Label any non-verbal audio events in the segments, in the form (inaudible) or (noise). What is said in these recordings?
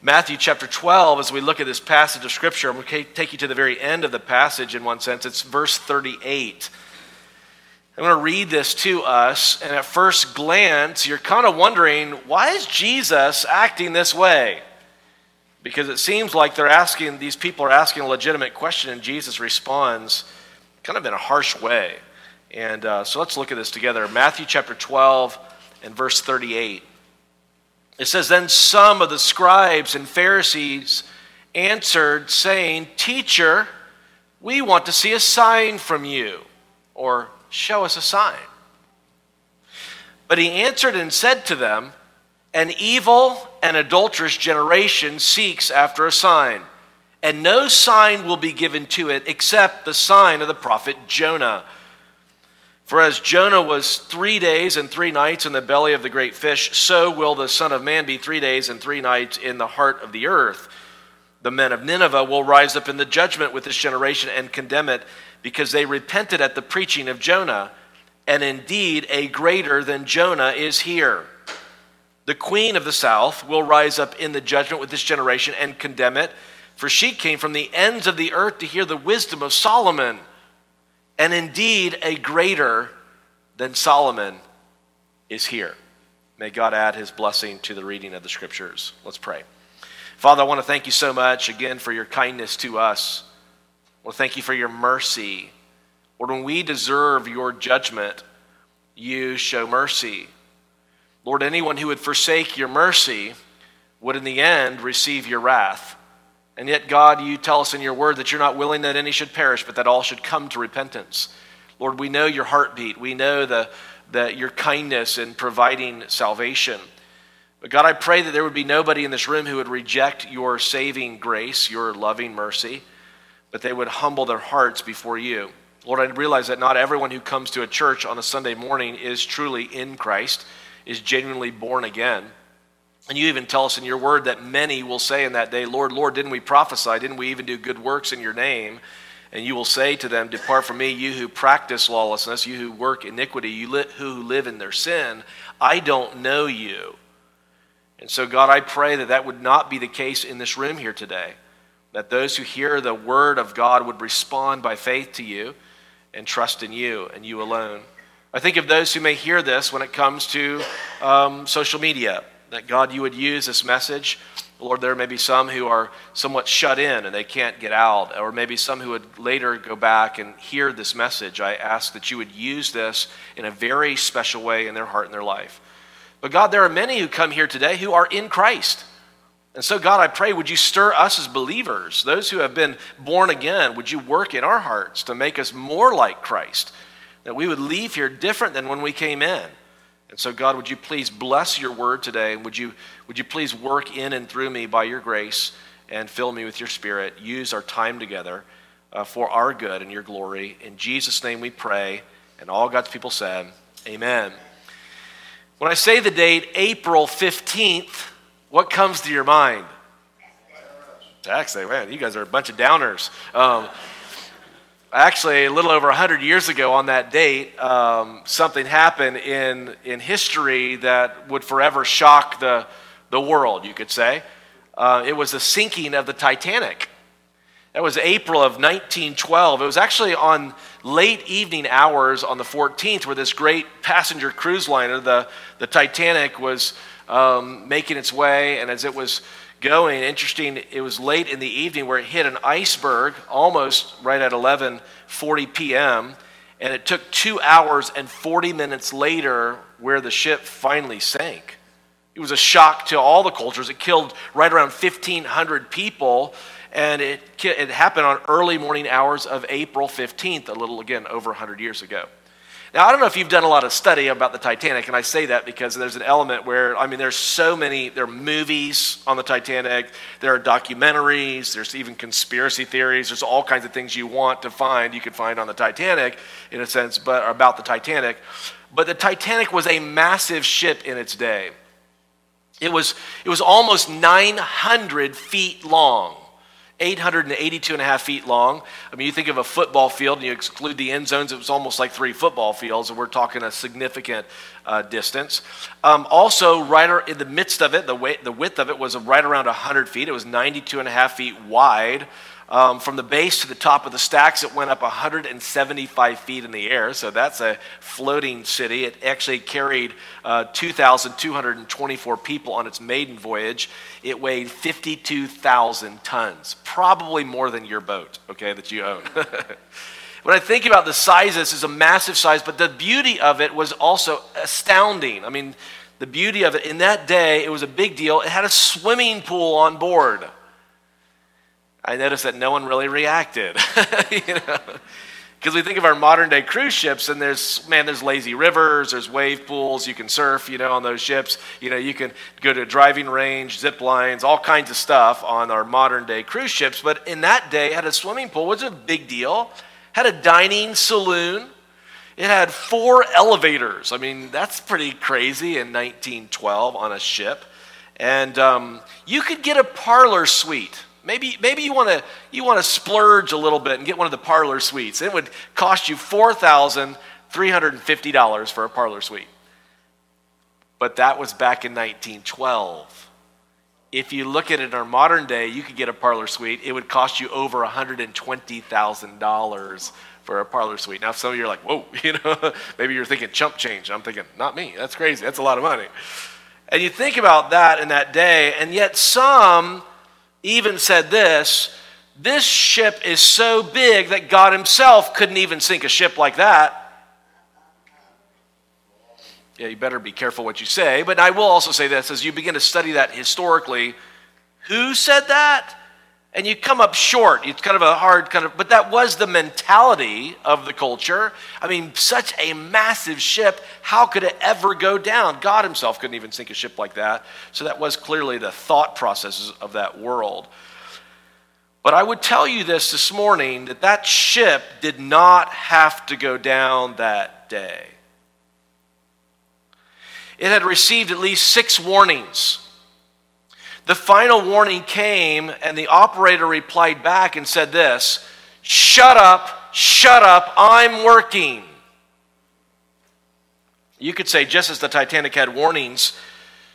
Matthew chapter 12, as we look at this passage of Scripture, I'm going to take you to the very end of the passage in one sense. It's verse 38. I'm going to read this to us, and at first glance, you're kind of wondering why is Jesus acting this way? Because it seems like they're asking, these people are asking a legitimate question, and Jesus responds kind of in a harsh way. And uh, so let's look at this together. Matthew chapter 12 and verse 38. It says, Then some of the scribes and Pharisees answered, saying, Teacher, we want to see a sign from you. Or Show us a sign. But he answered and said to them, An evil and adulterous generation seeks after a sign, and no sign will be given to it except the sign of the prophet Jonah. For as Jonah was three days and three nights in the belly of the great fish, so will the Son of Man be three days and three nights in the heart of the earth. The men of Nineveh will rise up in the judgment with this generation and condemn it because they repented at the preaching of Jonah, and indeed a greater than Jonah is here. The queen of the south will rise up in the judgment with this generation and condemn it, for she came from the ends of the earth to hear the wisdom of Solomon. And indeed, a greater than Solomon is here. May God add his blessing to the reading of the scriptures. Let's pray. Father, I want to thank you so much again for your kindness to us. Well, thank you for your mercy. Lord, when we deserve your judgment, you show mercy. Lord, anyone who would forsake your mercy would in the end receive your wrath. And yet, God, you tell us in your word that you're not willing that any should perish, but that all should come to repentance. Lord, we know your heartbeat. We know the, the, your kindness in providing salvation. But God, I pray that there would be nobody in this room who would reject your saving grace, your loving mercy but they would humble their hearts before you. Lord, I realize that not everyone who comes to a church on a Sunday morning is truly in Christ, is genuinely born again. And you even tell us in your word that many will say in that day, Lord, Lord, didn't we prophesy? Didn't we even do good works in your name? And you will say to them, Depart from me, you who practice lawlessness, you who work iniquity, you who live in their sin. I don't know you. And so, God, I pray that that would not be the case in this room here today that those who hear the word of God would respond by faith to you and trust in you and you alone. I think of those who may hear this when it comes to um, social media, that God, you would use this message. Lord, there may be some who are somewhat shut in and they can't get out, or maybe some who would later go back and hear this message. I ask that you would use this in a very special way in their heart and their life. But God, there are many who come here today who are in Christ. And so, God, I pray, would you stir us as believers, those who have been born again, would you work in our hearts to make us more like Christ, that we would leave here different than when we came in. And so, God, would you please bless your word today? Would you, would you please work in and through me by your grace and fill me with your spirit? Use our time together uh, for our good and your glory. In Jesus' name we pray. And all God's people said, Amen. When I say the date, April 15th, what comes to your mind? Tax day, man, you guys are a bunch of downers. Um, actually, a little over 100 years ago on that date, um, something happened in, in history that would forever shock the, the world, you could say. Uh, it was the sinking of the Titanic. That was April of 1912. It was actually on late evening hours on the 14th where this great passenger cruise liner, the, the Titanic, was um, making its way. And as it was going, interesting, it was late in the evening where it hit an iceberg almost right at 11:40 p.m. And it took two hours and 40 minutes later where the ship finally sank. It was a shock to all the cultures. It killed right around 1,500 people, and it, it happened on early morning hours of April 15th, a little, again, over 100 years ago. Now, I don't know if you've done a lot of study about the Titanic, and I say that because there's an element where, I mean, there's so many, there are movies on the Titanic, there are documentaries, there's even conspiracy theories, there's all kinds of things you want to find, you could find on the Titanic, in a sense, but about the Titanic. But the Titanic was a massive ship in its day. It was, it was almost 900 feet long. 882 and a half feet long. I mean, you think of a football field and you exclude the end zones, it was almost like three football fields, and we're talking a significant uh, distance. Um, also, right in the midst of it, the, way, the width of it was right around 100 feet. It was 92 and a half feet wide. Um, from the base to the top of the stacks, it went up 175 feet in the air, so that's a floating city. It actually carried uh, 2,224 people on its maiden voyage. It weighed 52,000 tons, probably more than your boat, okay, that you own. (laughs) when I think about the size, this is a massive size, but the beauty of it was also astounding. I mean, the beauty of it in that day, it was a big deal. It had a swimming pool on board. I noticed that no one really reacted. (laughs) you know? Because we think of our modern day cruise ships, and there's, man, there's lazy rivers, there's wave pools, you can surf, you know, on those ships. You know, you can go to a driving range, zip lines, all kinds of stuff on our modern day cruise ships. But in that day, had a swimming pool, which was a big deal. Had a dining saloon. It had four elevators. I mean, that's pretty crazy in 1912 on a ship. And um, you could get a parlor suite Maybe, maybe you want to you want to splurge a little bit and get one of the parlor suites. It would cost you four thousand three hundred and fifty dollars for a parlor suite. But that was back in 1912. If you look at it in our modern day, you could get a parlor suite. It would cost you over $120,000 for a parlor suite. Now, some of you are like, whoa, (laughs) you know, maybe you're thinking chump change. I'm thinking, not me. That's crazy. That's a lot of money. And you think about that in that day, and yet some even said this this ship is so big that God Himself couldn't even sink a ship like that. Yeah, you better be careful what you say. But I will also say this as you begin to study that historically, who said that? And you come up short. It's kind of a hard kind of, but that was the mentality of the culture. I mean, such a massive ship, how could it ever go down? God Himself couldn't even sink a ship like that. So that was clearly the thought processes of that world. But I would tell you this this morning that that ship did not have to go down that day. It had received at least six warnings the final warning came, and the operator replied back and said this Shut up, shut up, I'm working. You could say, just as the Titanic had warnings,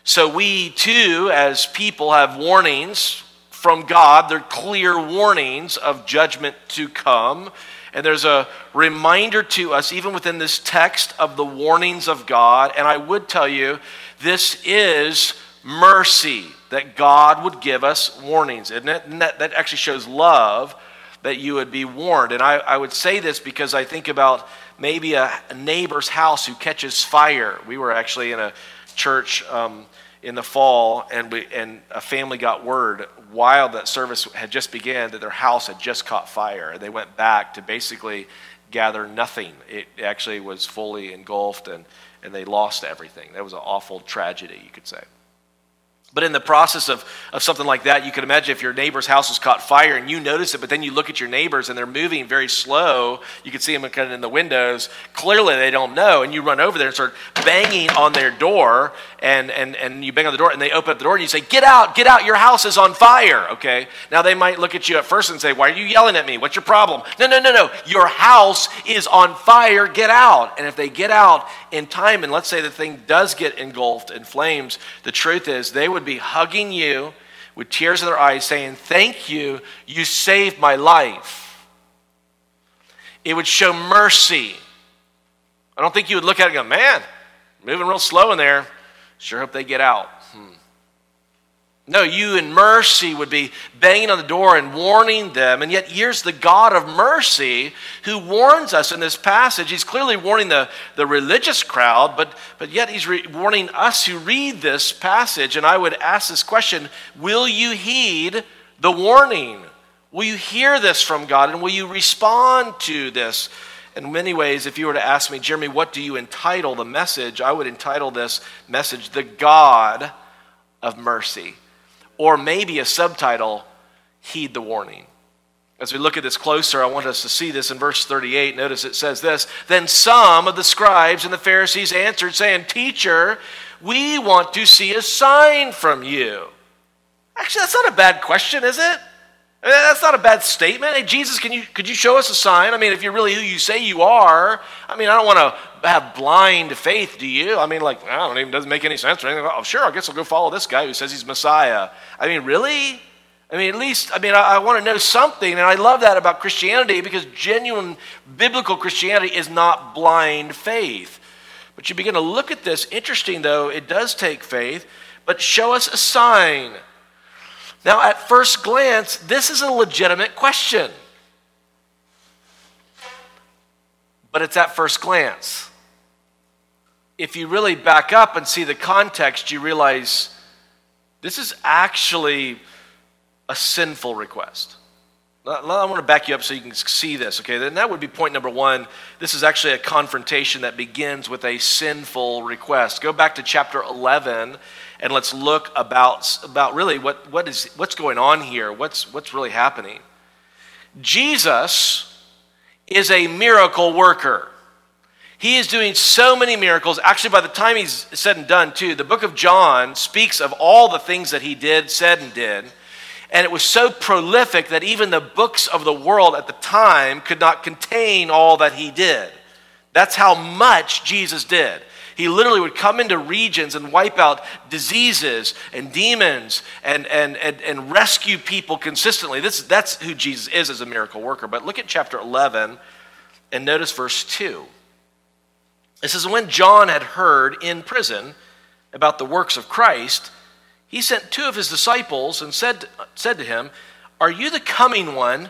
so we too, as people, have warnings from God. They're clear warnings of judgment to come. And there's a reminder to us, even within this text, of the warnings of God. And I would tell you, this is mercy that God would give us warnings, isn't it? And that, that actually shows love that you would be warned. And I, I would say this because I think about maybe a, a, neighbor's house who catches fire. We were actually in a church um, in the fall, and, we, and a family got word while that service had just began that their house had just caught fire. They went back to basically gather nothing. It actually was fully engulfed, and, and they lost everything. That was an awful tragedy, you could say. But in the process of, of something like that, you can imagine if your neighbor's house has caught fire and you notice it, but then you look at your neighbors and they're moving very slow. You can see them kind of in the windows. Clearly, they don't know. And you run over there and start banging on their door. And, and, and you bang on the door and they open up the door and you say, Get out, get out, your house is on fire. Okay? Now, they might look at you at first and say, Why are you yelling at me? What's your problem? No, no, no, no. Your house is on fire. Get out. And if they get out in time, and let's say the thing does get engulfed in flames, the truth is they would would be hugging you with tears in their eyes, saying, Thank you, you saved my life. It would show mercy. I don't think you would look at it and go, Man, moving real slow in there. Sure hope they get out. No, you in mercy would be banging on the door and warning them. And yet, here's the God of mercy who warns us in this passage. He's clearly warning the, the religious crowd, but, but yet he's re- warning us who read this passage. And I would ask this question Will you heed the warning? Will you hear this from God? And will you respond to this? In many ways, if you were to ask me, Jeremy, what do you entitle the message? I would entitle this message, The God of Mercy or maybe a subtitle, Heed the Warning. As we look at this closer, I want us to see this in verse 38. Notice it says this Then some of the scribes and the Pharisees answered, saying, Teacher, we want to see a sign from you. Actually, that's not a bad question, is it? That's not a bad statement. Hey, Jesus, can you, could you show us a sign? I mean, if you're really who you say you are, I mean, I don't want to have blind faith, do you? I mean, like, I don't even, doesn't make any sense or anything. Oh, sure, I guess I'll go follow this guy who says he's Messiah. I mean, really? I mean, at least, I mean, I, I want to know something, and I love that about Christianity because genuine biblical Christianity is not blind faith. But you begin to look at this. Interesting, though, it does take faith, but show us a sign. Now, at first glance, this is a legitimate question. But it's at first glance. If you really back up and see the context, you realize this is actually a sinful request. I want to back you up so you can see this, okay? Then that would be point number one. This is actually a confrontation that begins with a sinful request. Go back to chapter 11 and let's look about, about really what, what is, what's going on here, what's, what's really happening. Jesus is a miracle worker. He is doing so many miracles. Actually, by the time he's said and done, too, the book of John speaks of all the things that he did, said, and did. And it was so prolific that even the books of the world at the time could not contain all that he did. That's how much Jesus did. He literally would come into regions and wipe out diseases and demons and, and, and, and rescue people consistently. This, that's who Jesus is as a miracle worker. But look at chapter 11 and notice verse 2. It says, When John had heard in prison about the works of Christ, he sent two of his disciples and said, said to him, Are you the coming one,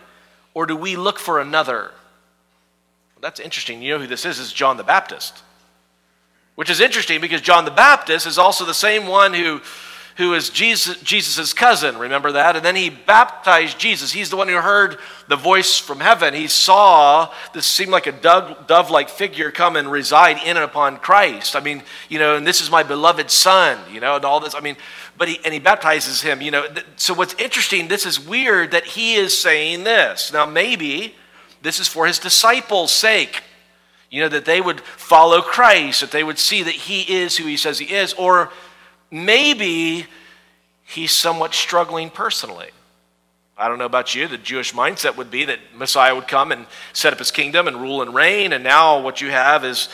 or do we look for another? Well, that's interesting. You know who this is? Is John the Baptist. Which is interesting because John the Baptist is also the same one who, who is Jesus' Jesus's cousin. Remember that? And then he baptized Jesus. He's the one who heard the voice from heaven. He saw this seemed like a dove like figure come and reside in and upon Christ. I mean, you know, and this is my beloved son, you know, and all this. I mean, but he, and he baptizes him, you know. So what's interesting, this is weird that he is saying this. Now, maybe this is for his disciples' sake. You know, that they would follow Christ, that they would see that he is who he says he is, or maybe he's somewhat struggling personally. I don't know about you. The Jewish mindset would be that Messiah would come and set up his kingdom and rule and reign, and now what you have is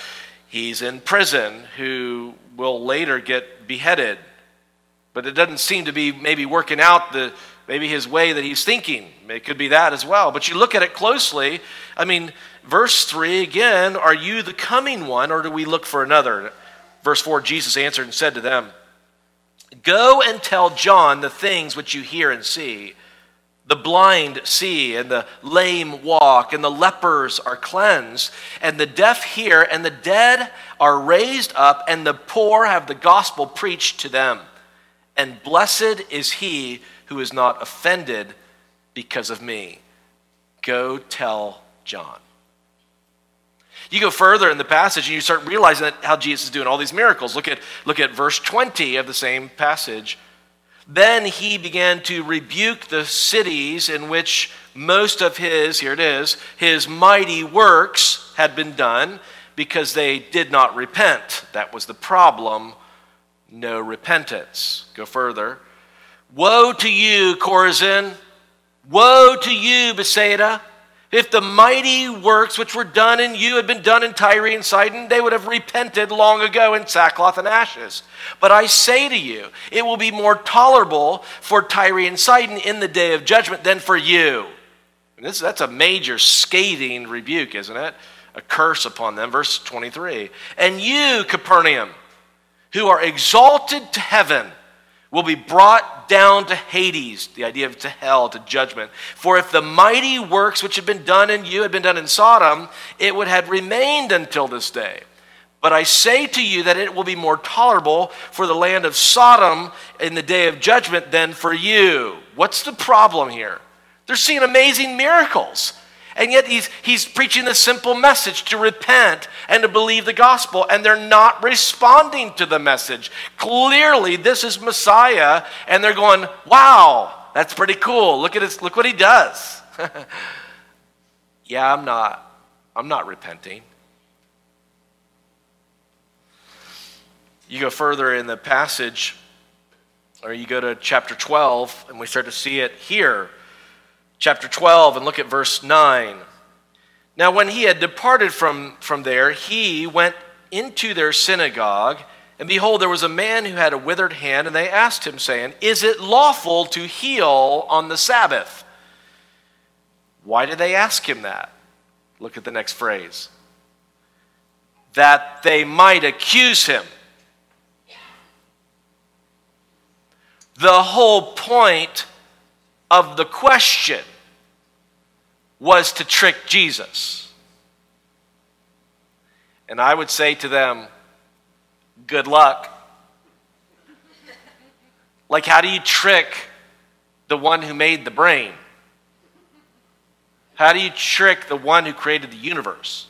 he's in prison who will later get beheaded. But it doesn't seem to be maybe working out the maybe his way that he's thinking. It could be that as well. But you look at it closely, I mean, Verse 3 again, are you the coming one, or do we look for another? Verse 4 Jesus answered and said to them, Go and tell John the things which you hear and see. The blind see, and the lame walk, and the lepers are cleansed, and the deaf hear, and the dead are raised up, and the poor have the gospel preached to them. And blessed is he who is not offended because of me. Go tell John. You go further in the passage and you start realizing that how Jesus is doing all these miracles. Look at, look at verse 20 of the same passage. Then he began to rebuke the cities in which most of his, here it is, his mighty works had been done because they did not repent. That was the problem. No repentance. Go further. Woe to you, Chorazin! Woe to you, Bethsaida! If the mighty works which were done in you had been done in Tyre and Sidon, they would have repented long ago in sackcloth and ashes. But I say to you, it will be more tolerable for Tyre and Sidon in the day of judgment than for you. This, that's a major scathing rebuke, isn't it? A curse upon them. Verse 23. And you, Capernaum, who are exalted to heaven, will be brought down to Hades, the idea of to hell, to judgment. For if the mighty works which had been done in you had been done in Sodom, it would have remained until this day. But I say to you that it will be more tolerable for the land of Sodom in the day of judgment than for you. What's the problem here? They're seeing amazing miracles. And yet he's, he's preaching the simple message to repent and to believe the gospel, and they're not responding to the message. Clearly, this is Messiah, and they're going, wow, that's pretty cool. Look at this, look what he does. (laughs) yeah, I'm not. I'm not repenting. You go further in the passage, or you go to chapter 12, and we start to see it here chapter 12 and look at verse 9. Now, when he had departed from, from there, he went into their synagogue, and behold, there was a man who had a withered hand, and they asked him, saying, Is it lawful to heal on the Sabbath? Why did they ask him that? Look at the next phrase. That they might accuse him. The whole point of the question was to trick Jesus. And I would say to them, good luck. Like, how do you trick the one who made the brain? How do you trick the one who created the universe?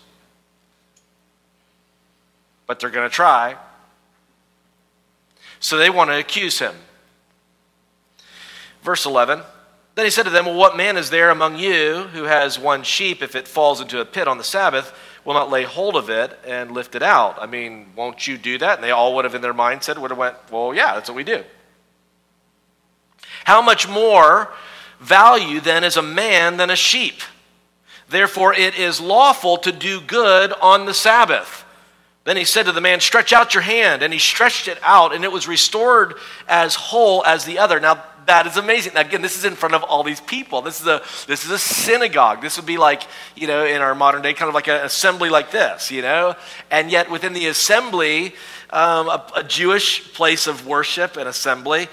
But they're going to try. So they want to accuse him. Verse 11 Then he said to them, Well, what man is there among you who has one sheep, if it falls into a pit on the Sabbath, will not lay hold of it and lift it out? I mean, won't you do that? And they all would have, in their mind said, would have went, Well, yeah, that's what we do. How much more value then is a man than a sheep? Therefore, it is lawful to do good on the Sabbath. Then he said to the man, Stretch out your hand. And he stretched it out, and it was restored as whole as the other. Now, that is amazing. Now, again, this is in front of all these people. This is a this is a synagogue. This would be like, you know, in our modern day, kind of like an assembly like this, you know. And yet, within the assembly, um, a, a, Jewish place of worship and assembly,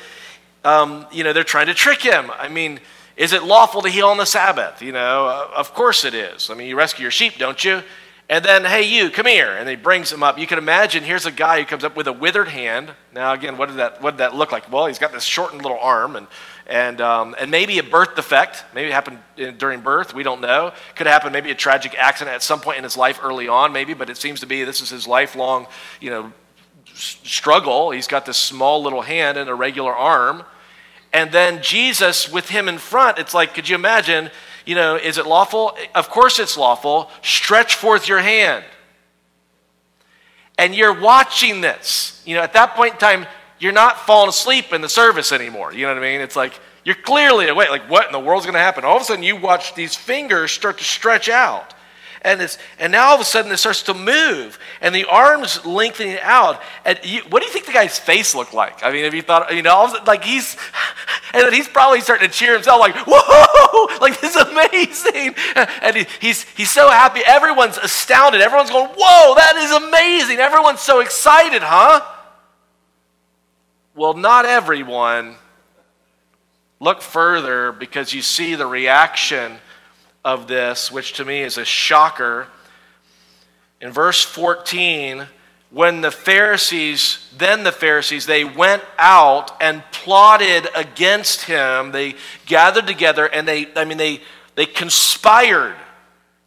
um, you know, they're trying to trick him. I mean, is it lawful to heal on the Sabbath? You know, uh, of course it is. I mean, you rescue your sheep, don't you? And then, hey, you, come here. And he brings him up. You can imagine here's a guy who comes up with a withered hand. Now, again, what did that, what did that look like? Well, he's got this shortened little arm and, and, um, and maybe a birth defect. Maybe it happened in, during birth. We don't know. Could happen maybe a tragic accident at some point in his life early on, maybe, but it seems to be this is his lifelong, you know, struggle. He's got this small little hand and a regular arm. And then Jesus with him in front, it's like, could you imagine you know, is it lawful? Of course it's lawful. Stretch forth your hand. And you're watching this. You know, at that point in time, you're not falling asleep in the service anymore. You know what I mean? It's like you're clearly awake. Like, what in the world's going to happen? All of a sudden, you watch these fingers start to stretch out and it's and now all of a sudden it starts to move and the arms lengthening out and you, what do you think the guy's face looked like? I mean have you thought you know all of a sudden, like he's and then he's probably starting to cheer himself like whoa! (laughs) Like this is amazing. And he, he's he's so happy. Everyone's astounded. Everyone's going whoa that is amazing. Everyone's so excited huh? Well not everyone. Look further because you see the reaction of this, which to me is a shocker. In verse 14, when the Pharisees, then the Pharisees, they went out and plotted against him. They gathered together and they, I mean, they, they conspired.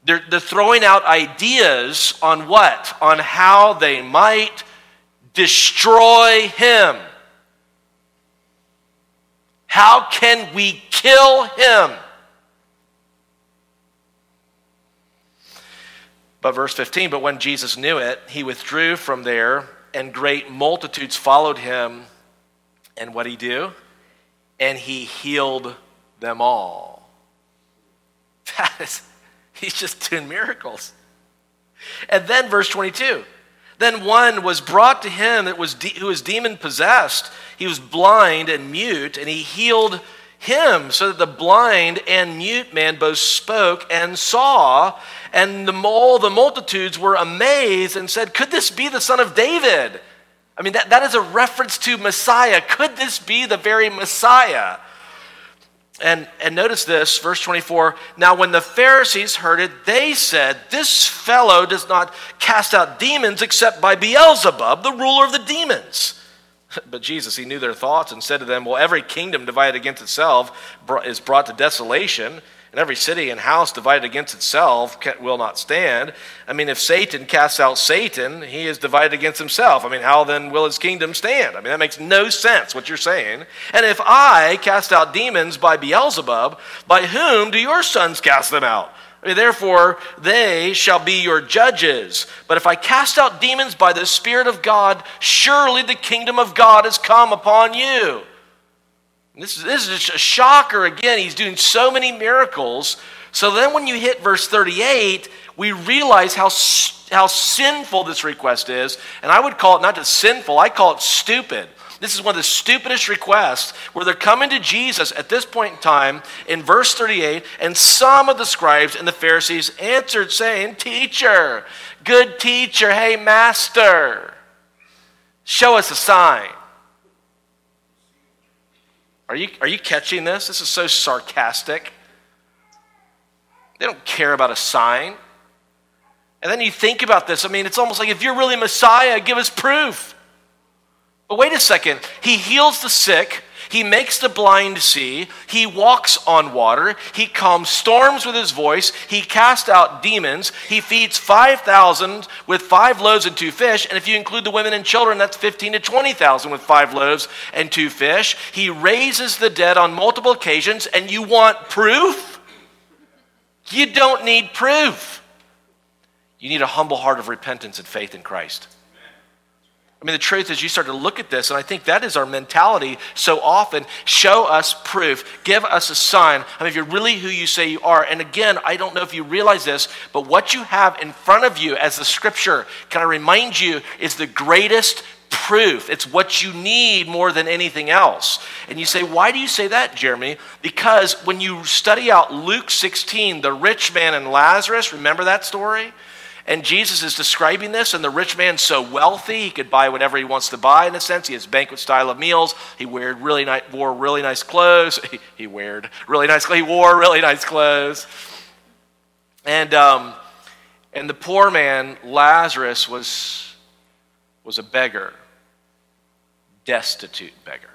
They're, they're throwing out ideas on what? On how they might destroy him. How can we kill him? But verse 15, but when Jesus knew it, he withdrew from there, and great multitudes followed him. And what he do? And he healed them all. (laughs) That is, he's just doing miracles. And then verse 22. Then one was brought to him that was de- who was demon possessed. He was blind and mute, and he healed him so that the blind and mute man both spoke and saw. And the, all the multitudes were amazed and said, Could this be the son of David? I mean, that, that is a reference to Messiah. Could this be the very Messiah? And, and notice this, verse 24. Now, when the Pharisees heard it, they said, This fellow does not cast out demons except by Beelzebub, the ruler of the demons. (laughs) But Jesus, he knew their thoughts and said to them, Well, every kingdom divided against itself is brought to desolation, and every city and house divided against itself will not stand. I mean, if Satan casts out Satan, he is divided against himself. I mean, how then will his kingdom stand? I mean, that makes no sense what you're saying. And if I cast out demons by Beelzebub, by whom do your sons cast them out? I mean, Therefore, they shall be your judges. But if I cast out demons by the Spirit of God, surely the kingdom of God has come upon you. This is, this is a shocker again. He's doing so many miracles. So then when you hit verse 38, we realize how, how sinful this request is. And I would call it not just sinful, I call it stupid. This is one of the stupidest requests where they're coming to Jesus at this point in time in verse 38. And some of the scribes and the Pharisees answered, saying, Teacher, good teacher, hey, master, show us a sign. Are you, are you catching this? This is so sarcastic. They don't care about a sign. And then you think about this. I mean, it's almost like if you're really Messiah, give us proof. But wait a second. He heals the sick. He makes the blind see. He walks on water. He calms storms with his voice. He casts out demons. He feeds 5,000 with five loaves and two fish. And if you include the women and children, that's 15 to 20,000 with five loaves and two fish. He raises the dead on multiple occasions. And you want proof? You don't need proof. You need a humble heart of repentance and faith in Christ. I mean, the truth is, you start to look at this, and I think that is our mentality so often. Show us proof, give us a sign. I mean, if you're really who you say you are, and again, I don't know if you realize this, but what you have in front of you as the scripture, can I remind you, is the greatest proof. It's what you need more than anything else. And you say, why do you say that, Jeremy? Because when you study out Luke 16, the rich man and Lazarus, remember that story? And Jesus is describing this, and the rich man's so wealthy, he could buy whatever he wants to buy in a sense. He has banquet style of meals. He wore really, ni- wore really nice clothes. (laughs) He, he wore really nice He wore really nice clothes. And, um, and the poor man, Lazarus, was, was a beggar, destitute beggar.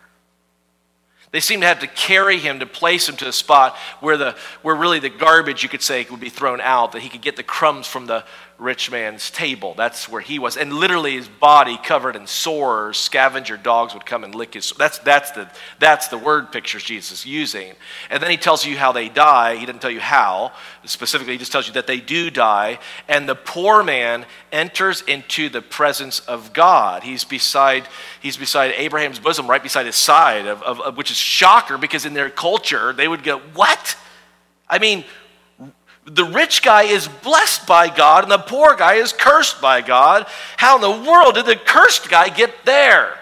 They seem to have to carry him to place him to a spot where, the, where really the garbage, you could say, would be thrown out, that he could get the crumbs from the, rich man's table. That's where he was. And literally his body covered in sores, scavenger dogs would come and lick his that's that's the that's the word pictures Jesus is using. And then he tells you how they die. He doesn't tell you how. Specifically, he just tells you that they do die. And the poor man enters into the presence of God. He's beside he's beside Abraham's bosom, right beside his side, of, of, of which is shocker because in their culture they would go, What? I mean, the rich guy is blessed by God and the poor guy is cursed by God. How in the world did the cursed guy get there?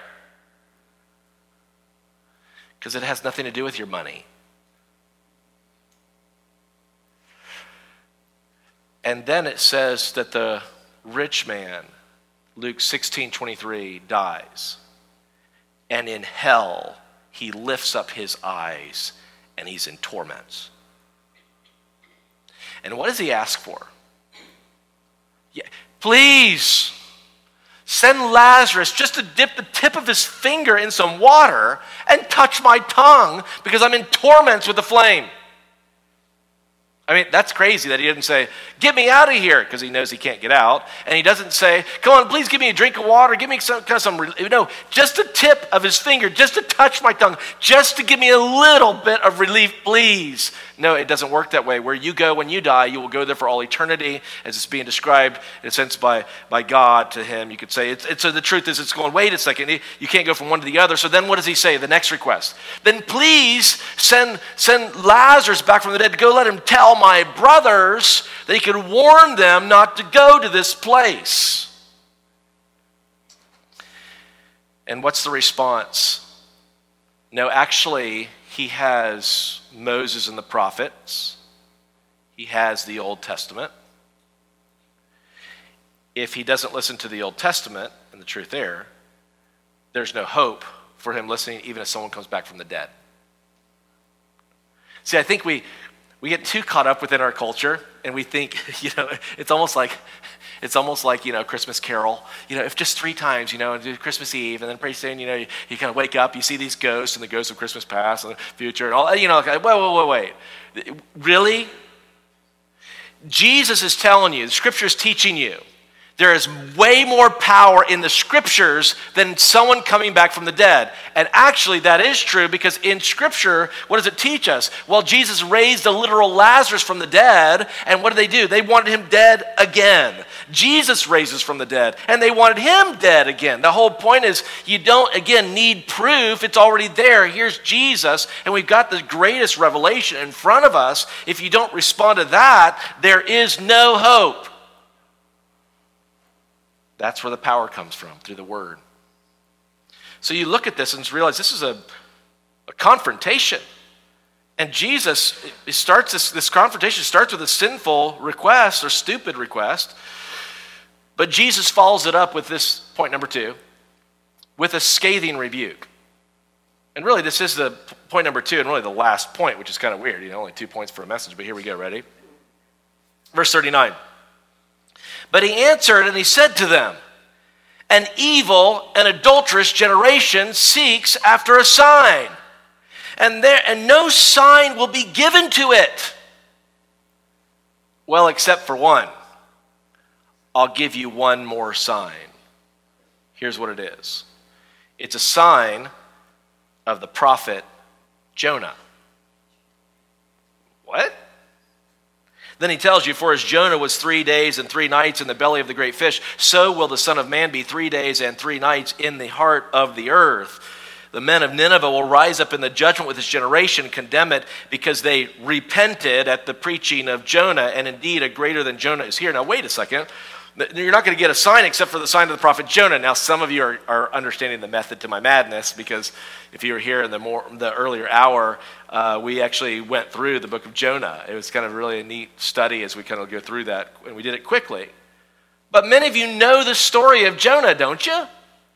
Because it has nothing to do with your money. And then it says that the rich man, Luke 16 23, dies. And in hell, he lifts up his eyes and he's in torments. And what does he ask for? Yeah, please send Lazarus just to dip the tip of his finger in some water and touch my tongue because I'm in torments with the flame. I mean, that's crazy that he didn't say, Get me out of here, because he knows he can't get out. And he doesn't say, Come on, please give me a drink of water. Give me some, kind of some, no, just a tip of his finger, just to touch my tongue, just to give me a little bit of relief, please. No, it doesn't work that way. Where you go when you die, you will go there for all eternity, as it's being described in a sense by, by God to him. You could say, it's, it's, so the truth is, it's going, wait a second, you can't go from one to the other. So then what does he say? The next request. Then please send, send Lazarus back from the dead go let him tell my brothers that he could warn them not to go to this place. And what's the response? No, actually, he has Moses and the prophets, he has the Old Testament. If he doesn't listen to the Old Testament and the truth there, there's no hope for him listening, even if someone comes back from the dead. See, I think we, we get too caught up within our culture and we think, (laughs) you know, it's almost like it's almost like, you know, Christmas Carol. You know, if just three times, you know, do Christmas Eve, and then pretty soon, you know, you, you kind of wake up, you see these ghosts and the ghosts of Christmas past and the future and all, you know, like, wait, wait, wait, wait. Really? Jesus is telling you, the scripture is teaching you there is way more power in the scriptures than someone coming back from the dead. And actually, that is true because in scripture, what does it teach us? Well, Jesus raised a literal Lazarus from the dead, and what did they do? They wanted him dead again. Jesus raises from the dead, and they wanted him dead again. The whole point is you don't, again, need proof. It's already there. Here's Jesus, and we've got the greatest revelation in front of us. If you don't respond to that, there is no hope. That's where the power comes from, through the word. So you look at this and realize this is a, a confrontation. And Jesus starts this, this confrontation starts with a sinful request or stupid request. But Jesus follows it up with this point number two with a scathing rebuke. And really, this is the point number two, and really the last point, which is kind of weird. You know, only two points for a message, but here we go. Ready? Verse 39. But he answered and he said to them, An evil and adulterous generation seeks after a sign and, there, and no sign will be given to it. Well, except for one. I'll give you one more sign. Here's what it is it's a sign of the prophet Jonah. What? Then he tells you, For as Jonah was three days and three nights in the belly of the great fish, so will the Son of Man be three days and three nights in the heart of the earth. The men of Nineveh will rise up in the judgment with this generation condemn it because they repented at the preaching of Jonah, and indeed a greater than Jonah is here. Now, wait a second. You're not going to get a sign except for the sign of the prophet Jonah. Now, some of you are, are understanding the method to my madness because if you were here in the, more, the earlier hour, uh, we actually went through the book of Jonah. It was kind of really a neat study as we kind of go through that, and we did it quickly. But many of you know the story of Jonah, don't you?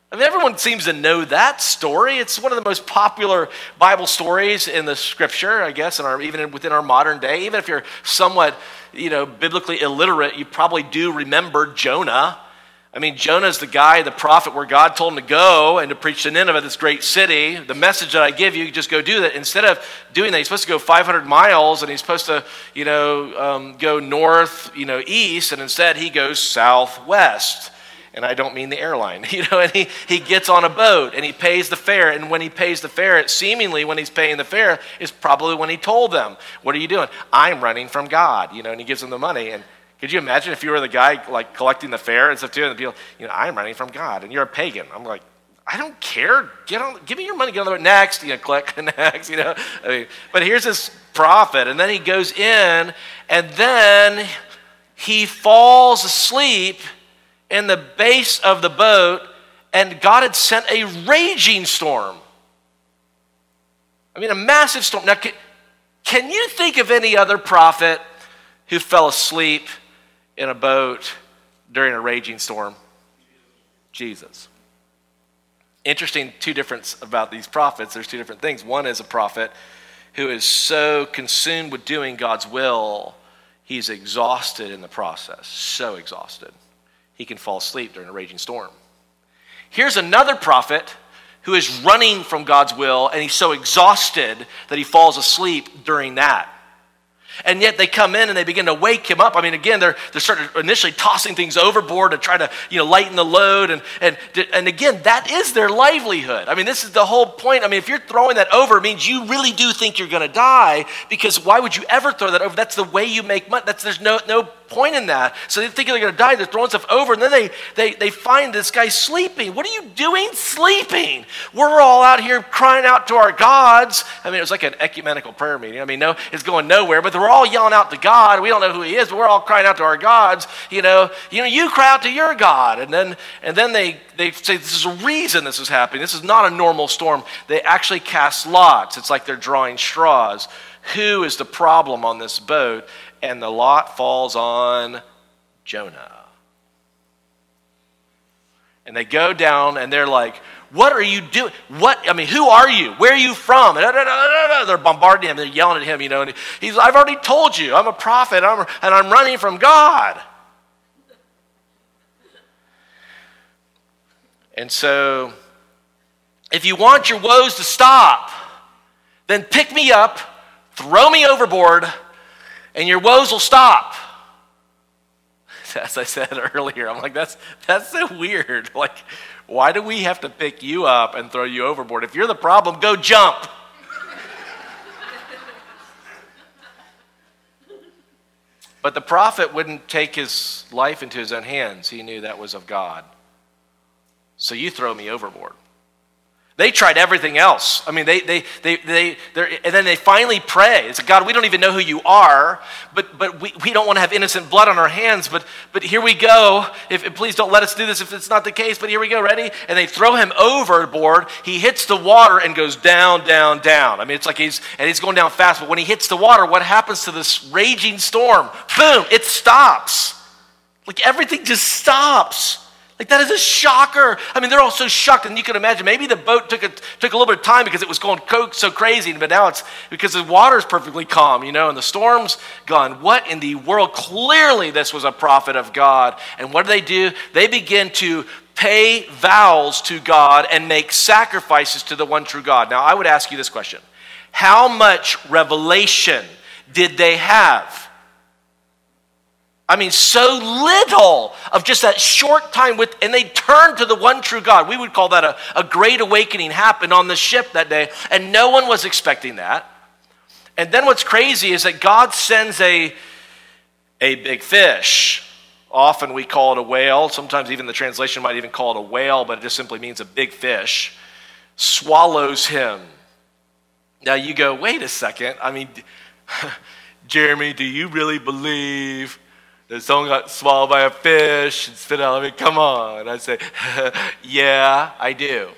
I mean, everyone seems to know that story. It's one of the most popular Bible stories in the scripture, I guess, and even within our modern day. Even if you're somewhat, you know, biblically illiterate, you probably do remember Jonah. I mean, Jonah's the guy, the prophet, where God told him to go and to preach to Nineveh, this great city. The message that I give you, you just go do that. Instead of doing that, he's supposed to go 500 miles and he's supposed to, you know, um, go north, you know, east, and instead he goes southwest and I don't mean the airline, (laughs) you know, and he, he gets on a boat and he pays the fare. And when he pays the fare, it seemingly when he's paying the fare is probably when he told them, What are you doing? I'm running from God, you know, and he gives them the money. And could you imagine if you were the guy like collecting the fare and stuff too, and the people, you know, I'm running from God, and you're a pagan. I'm like, I don't care. Get on, give me your money. Get on the boat. Next, you know, (laughs) click (laughs) next. You know, I mean, but here's this prophet, and then he goes in, and then he falls asleep in the base of the boat, and God had sent a raging storm. I mean, a massive storm. Now, can, can you think of any other prophet who fell asleep in a boat during a raging storm? Jesus. Interesting, two difference about these prophets. There's two different things. One is a prophet who is so consumed with doing God's will, he's exhausted in the process, so exhausted he can fall asleep during a raging storm. Here's another prophet who is running from God's will, and he's so exhausted that he falls asleep during that. And yet they come in and they begin to wake him up. I mean, again, they're, they're starting initially tossing things overboard to try to, you know, lighten the load. And, and, and again, that is their livelihood. I mean, this is the whole point. I mean, if you're throwing that over, it means you really do think you're going to die because why would you ever throw that over? That's the way you make money. That's, there's no, no point in that. So they think they're going to die. They're throwing stuff over, and then they, they, they find this guy sleeping. What are you doing sleeping? We're all out here crying out to our gods. I mean, it was like an ecumenical prayer meeting. I mean, no, it's going nowhere, but we're all yelling out to God. We don't know who he is, but we're all crying out to our gods. You know, you know, you cry out to your God. And then, and then they, they say, this is a reason this is happening. This is not a normal storm. They actually cast lots. It's like they're drawing straws. Who is the problem on this boat? and the lot falls on Jonah. And they go down and they're like, What are you doing? What, I mean, who are you? Where are you from? Uh, they're bombarding him, they're yelling at him, you know. And he's, I've already told you, I'm a prophet I'm, and I'm running from God. And so, if you want your woes to stop, then pick me up, throw me overboard, and your woes will stop. (laughs) As I said (laughs) earlier, I'm like, that's, that's so weird. (laughs) Like, why do we have to pick you up and throw you overboard? If you're the problem, go jump. but the prophet wouldn't take his life into his own hands, he knew that was of God. So you throw me overboard. They tried everything else. I mean, they, they, they, they, and then they finally pray. It's like, God, we don't even know who you are, but, but we, we don't want to have innocent blood on our hands, but, but here we go. If, please don't let us do this if it's not the case, but here we go. Ready? And they throw him overboard. He hits the water and goes down, down, down. I mean, it's like he's, and he's going down fast, but when he hits the water, what happens to this raging storm? Boom, it stops. Like everything just stops. Like that is a shocker. I mean, they're all so shocked, and you can imagine maybe the boat took a, took a little bit of time because it was going so crazy, but now it's because the water's perfectly calm, you know, and the storm's gone. What in the world? Clearly, this was a prophet of God. And what do they do? They begin to pay vows to God and make sacrifices to the one true God. Now, I would ask you this question How much revelation did they have? I mean, so little of just that short time with, and they turned to the one true God. We would call that a, a great awakening happened on the ship that day, and no one was expecting that. And then what's crazy is that God sends a, a big fish. Often we call it a whale. Sometimes even the translation might even call it a whale, but it just simply means a big fish. Swallows him. Now you go, wait a second. I mean, (laughs) Jeremy, do you really believe that someone got swallowed by a fish and spit out. I mean, come on. I say, (laughs) yeah, I do.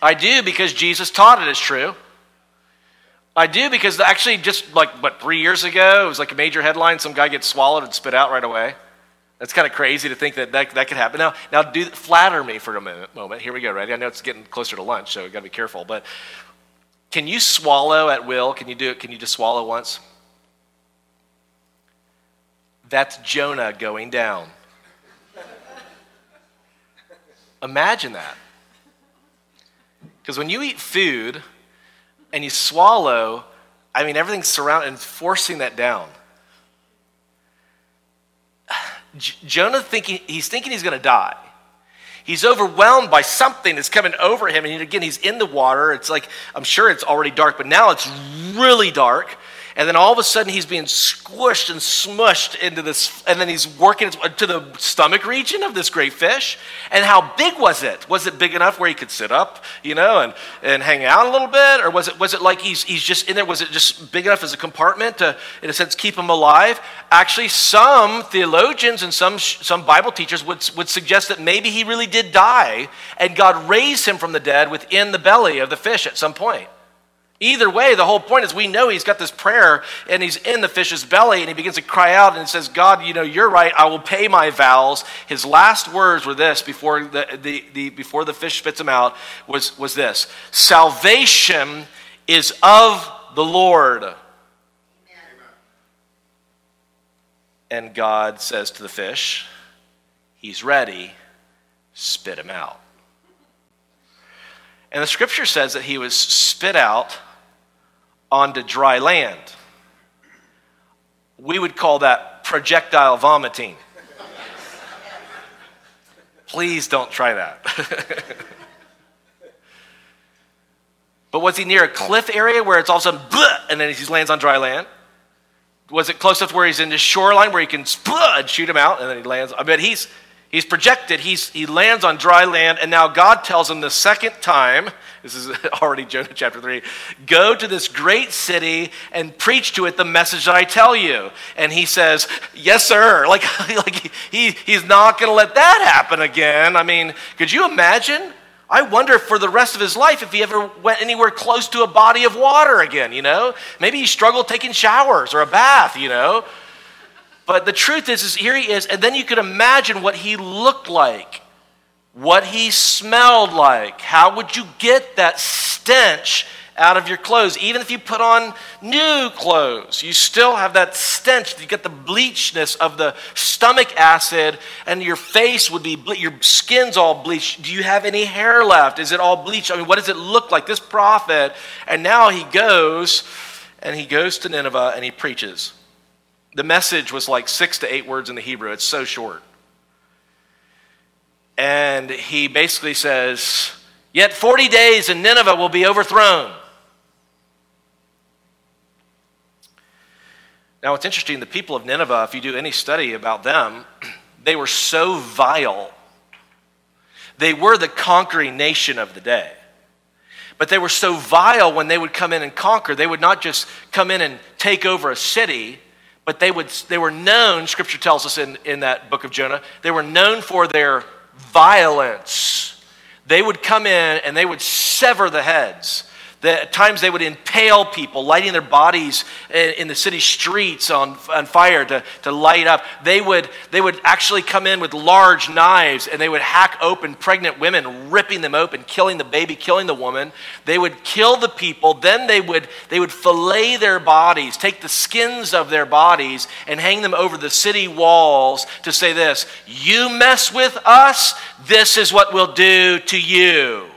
I do because Jesus taught it as true. I do because actually, just like what three years ago, it was like a major headline. Some guy gets swallowed and spit out right away. That's kind of crazy to think that that, that could happen. Now, now, do flatter me for a minute, moment. Here we go. Ready? I know it's getting closer to lunch, so we've got to be careful. But can you swallow at will? Can you do it? Can you just swallow once? That's Jonah going down. Imagine that. Because when you eat food and you swallow, I mean, everything's surrounding and forcing that down. J- Jonah thinking he's thinking he's going to die. He's overwhelmed by something that's coming over him, and again, he's in the water. It's like I'm sure it's already dark, but now it's really dark. And then all of a sudden, he's being squished and smushed into this, and then he's working to the stomach region of this great fish. And how big was it? Was it big enough where he could sit up, you know, and, and hang out a little bit? Or was it, was it like he's, he's just in there? Was it just big enough as a compartment to, in a sense, keep him alive? Actually, some theologians and some, some Bible teachers would, would suggest that maybe he really did die, and God raised him from the dead within the belly of the fish at some point. Either way, the whole point is we know he's got this prayer and he's in the fish's belly and he begins to cry out and says, God, you know, you're right. I will pay my vows. His last words were this before the, the, the, before the fish spits him out was, was this Salvation is of the Lord. Amen. And God says to the fish, He's ready, spit him out. And the scripture says that he was spit out onto dry land. We would call that projectile vomiting. Please don't try that. (laughs) but was he near a cliff area where it's all of a sudden, and then he lands on dry land? Was it close enough where he's in the shoreline where he can and shoot him out, and then he lands? I bet he's he's projected. He's he lands on dry land, and now God tells him the second time this is (laughs) already Jonah chapter 3. Go to this great city and preach to it the message that I tell you. And he says, Yes, sir. (laughs) Like, (laughs) like he, he's not going to let that happen again. I mean, could you imagine? I wonder for the rest of his life if he ever went anywhere close to a body of water again, you know? Maybe he struggled taking showers or a bath, you know? But the truth is, is here he is, and then you could imagine what he looked like what he smelled like. How would you get that stench out of your clothes? Even if you put on new clothes, you still have that stench. You get the bleachness of the stomach acid, and your face would be, ble- your skin's all bleached. Do you have any hair left? Is it all bleached? I mean, what does it look like? This prophet, and now he goes, and he goes to Nineveh and he preaches. The message was like six to eight words in the Hebrew. It's so short. And he basically says, Yet 40 days and Nineveh will be overthrown. Now, it's interesting, the people of Nineveh, if you do any study about them, (clears throat) they were so vile. They were the conquering nation of the day. But they were so vile when they would come in and conquer. They would not just come in and take over a city, but they, would, they were known, scripture tells us in, in that book of Jonah, they were known for their violence. They would come in and they would sever the heads. At times they would impale people, lighting their bodies in, in the city streets on, on fire to, to light up. They would, they would actually come in with large knives and they would hack open pregnant women, ripping them open, killing the baby, killing the woman. They would kill the people. Then they would, they would fillet their bodies, take the skins of their bodies, and hang them over the city walls to say this You mess with us, this is what we'll do to you.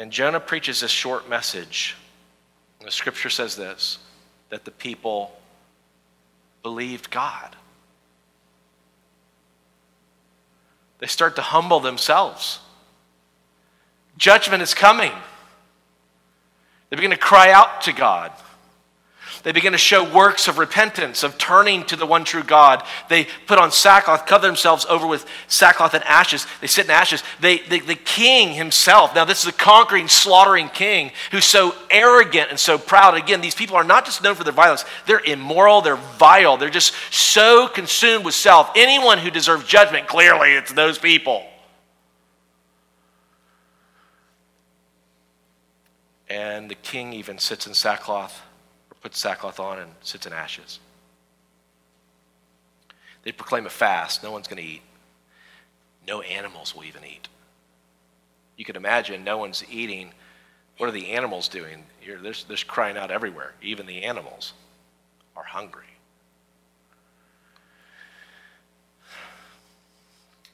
And Jonah preaches this short message. The scripture says this that the people believed God. They start to humble themselves. Judgment is coming. They begin to cry out to God. They begin to show works of repentance, of turning to the one true God. They put on sackcloth, cover themselves over with sackcloth and ashes. They sit in ashes. They, the king himself, now this is a conquering, slaughtering king who's so arrogant and so proud. Again, these people are not just known for their violence, they're immoral, they're vile, they're just so consumed with self. Anyone who deserves judgment, clearly it's those people. And the king even sits in sackcloth puts sackcloth on and sits in ashes. They proclaim a fast. No one's going to eat. No animals will even eat. You can imagine no one's eating. What are the animals doing? You're, there's, there's crying out everywhere. Even the animals are hungry.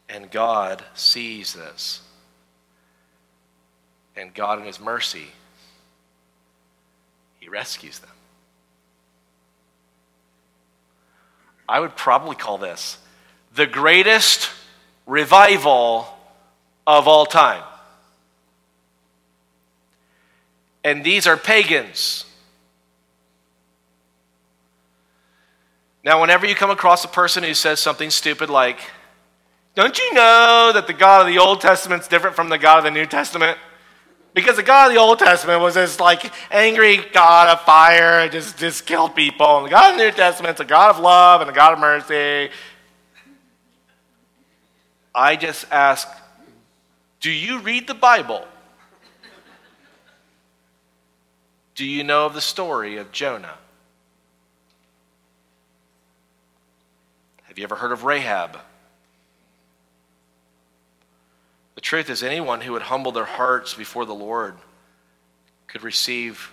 And God sees this. And God, in His mercy, He rescues them. I would probably call this the greatest revival of all time. And these are pagans. Now, whenever you come across a person who says something stupid like, Don't you know that the God of the Old Testament is different from the God of the New Testament? Because the God of the Old Testament was this like angry God of fire, just, just killed people. And the God of the New Testament is a God of love and a God of mercy. I just ask, do you read the Bible? Do you know of the story of Jonah? Have you ever heard of Rahab? The truth is, anyone who would humble their hearts before the Lord could receive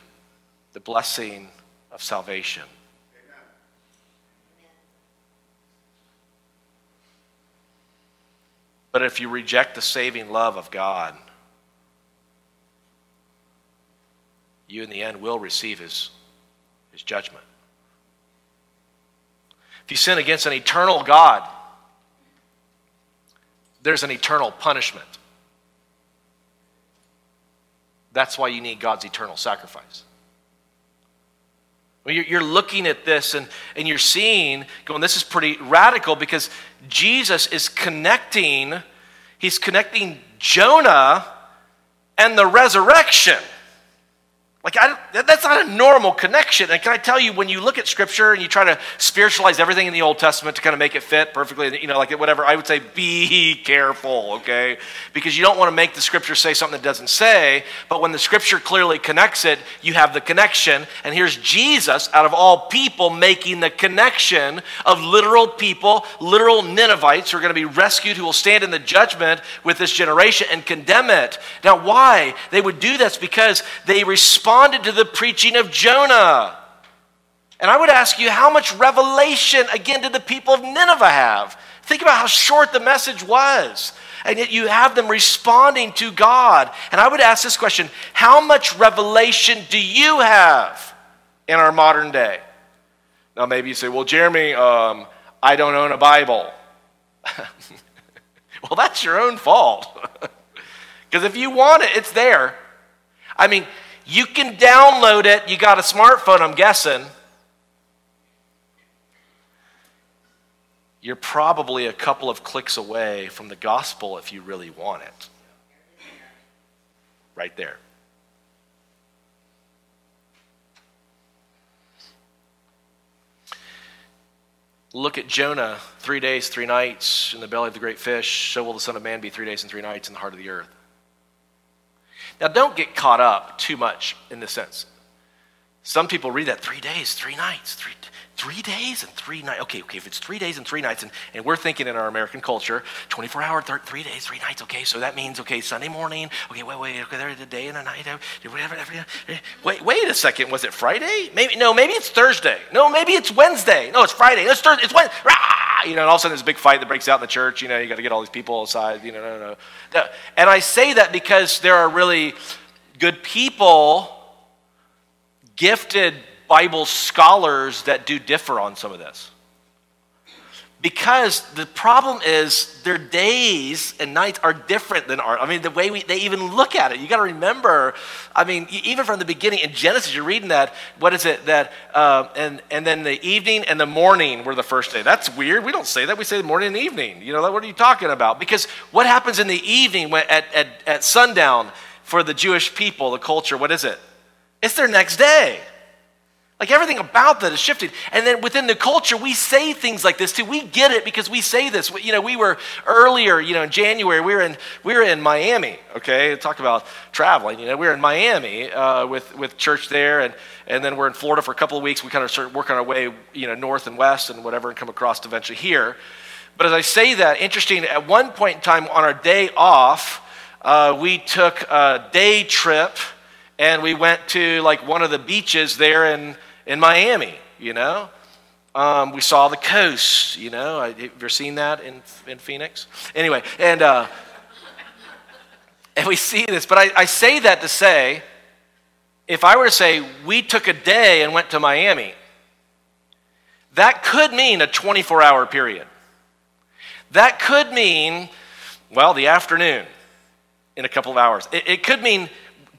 the blessing of salvation. But if you reject the saving love of God, you in the end will receive his, his judgment. If you sin against an eternal God, there's an eternal punishment. That's why you need God's eternal sacrifice. Well, you're looking at this and, and you're seeing, going, this is pretty radical because Jesus is connecting, he's connecting Jonah and the resurrection. Like, I, that's not a normal connection. And can I tell you, when you look at Scripture and you try to spiritualize everything in the Old Testament to kind of make it fit perfectly, you know, like whatever, I would say be careful, okay? Because you don't want to make the Scripture say something that doesn't say. But when the Scripture clearly connects it, you have the connection. And here's Jesus, out of all people, making the connection of literal people, literal Ninevites who are going to be rescued, who will stand in the judgment with this generation and condemn it. Now, why? They would do this because they respond responded to the preaching of Jonah. And I would ask you, how much revelation, again, did the people of Nineveh have? Think about how short the message was. And yet you have them responding to God. And I would ask this question How much revelation do you have in our modern day? Now, maybe you say, Well, Jeremy, um, I don't own a Bible. (laughs) well, that's your own fault. (laughs) Because if you want it, it's there. I mean, You can download it. You got a smartphone, I'm guessing. You're probably a couple of clicks away from the gospel if you really want it. Right there. Look at Jonah, three days, three nights in the belly of the great fish. So will the Son of Man be three days and three nights in the heart of the earth. Now, don't get caught up too much in this sense. Some people read that three days, three nights, three, three days and three nights. Okay, okay, if it's three days and three nights, and, and we're thinking in our American culture, 24 hour, th- three days, three nights, okay, so that means, okay, Sunday morning, okay, wait, wait, okay, there's a day and a night, uh, whatever, eh, wait, wait a second, was it Friday? Maybe, no, maybe it's Thursday. No, maybe it's Wednesday. No, it's Friday. It's Thursday, it's Wednesday. You know, and all of a sudden there's a big fight that breaks out in the church, you know, you got to get all these people aside, you know, no, no, no. And I say that because there are really good people, gifted Bible scholars that do differ on some of this. Because the problem is their days and nights are different than ours. I mean, the way we, they even look at it. You got to remember, I mean, even from the beginning in Genesis, you're reading that, what is it, that, uh, and, and then the evening and the morning were the first day. That's weird. We don't say that. We say the morning and evening. You know, what are you talking about? Because what happens in the evening when, at, at, at sundown for the Jewish people, the culture, what is it? It's their next day. Like everything about that is shifted. And then within the culture, we say things like this too. We get it because we say this. You know, we were earlier, you know, in January, we were in, we were in Miami, okay? Talk about traveling. You know, we were in Miami uh, with, with church there, and, and then we're in Florida for a couple of weeks. We kind of start working our way, you know, north and west and whatever, and come across eventually here. But as I say that, interesting, at one point in time on our day off, uh, we took a day trip and we went to like one of the beaches there in in Miami, you know. Um, we saw the coast, you know. Have you ever seen that in, in Phoenix? Anyway, and, uh, and we see this, but I, I say that to say if I were to say we took a day and went to Miami, that could mean a 24 hour period. That could mean, well, the afternoon in a couple of hours. It, it could mean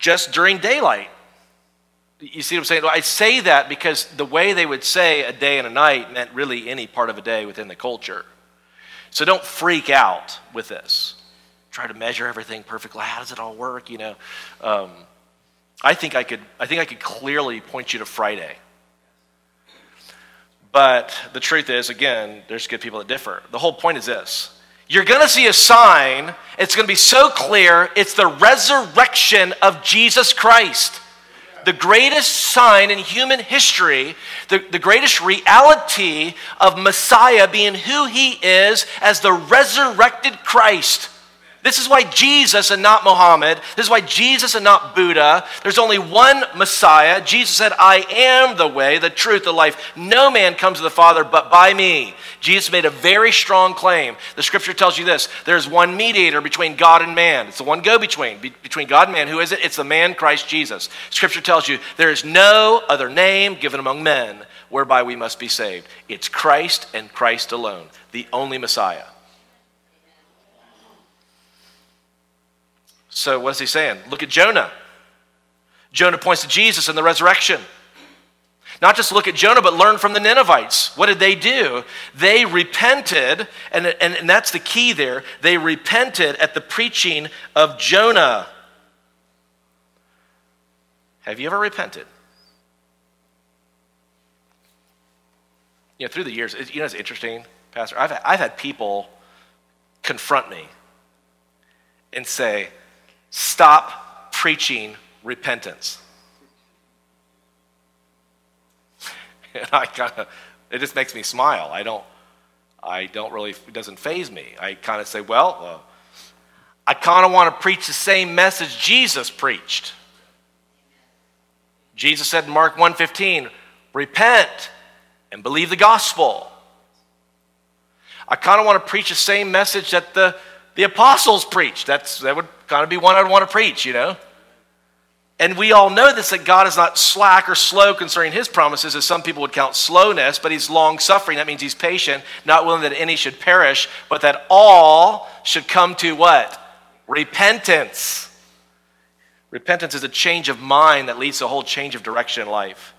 just during daylight. You see what I'm saying? I say that because the way they would say a day and a night meant really any part of a day within the culture. So don't freak out with this. Try to measure everything perfectly. How does it all work? You know, um, I think I could. I think I could clearly point you to Friday. But the truth is, again, there's good people that differ. The whole point is this: you're going to see a sign. It's going to be so clear. It's the resurrection of Jesus Christ the greatest sign in human history, the, the greatest reality of Messiah being who he is as the resurrected Christ. This is why Jesus and not Muhammad. This is why Jesus and not Buddha. There's only one Messiah. Jesus said, I am the way, the truth, the life. No man comes to the Father but by me. Jesus made a very strong claim. The scripture tells you this there's one mediator between God and man. It's the one go between, be- between God and man. Who is it? It's the man Christ Jesus. Scripture tells you there is no other name given among men whereby we must be saved. It's Christ and Christ alone, the only Messiah. So, what is he saying? Look at Jonah. Jonah points to Jesus and the resurrection. Not just look at Jonah, but learn from the Ninevites. What did they do? They repented, and, and, and that's the key there. They repented at the preaching of Jonah. Have you ever repented? You know, through the years, you know, it's interesting, Pastor. I've, I've had people confront me and say, Stop preaching repentance. (laughs) And I kind of, it just makes me smile. I don't, I don't really, it doesn't phase me. I kind of say, well, uh, I kind of want to preach the same message Jesus preached. Jesus said in Mark 1:15, repent and believe the gospel. I kind of want to preach the same message that the, the apostles preached. That's, that would kind of be one I'd want to preach, you know? And we all know this that God is not slack or slow concerning his promises, as some people would count slowness, but he's long suffering. That means he's patient, not willing that any should perish, but that all should come to what? Repentance. Repentance is a change of mind that leads to a whole change of direction in life.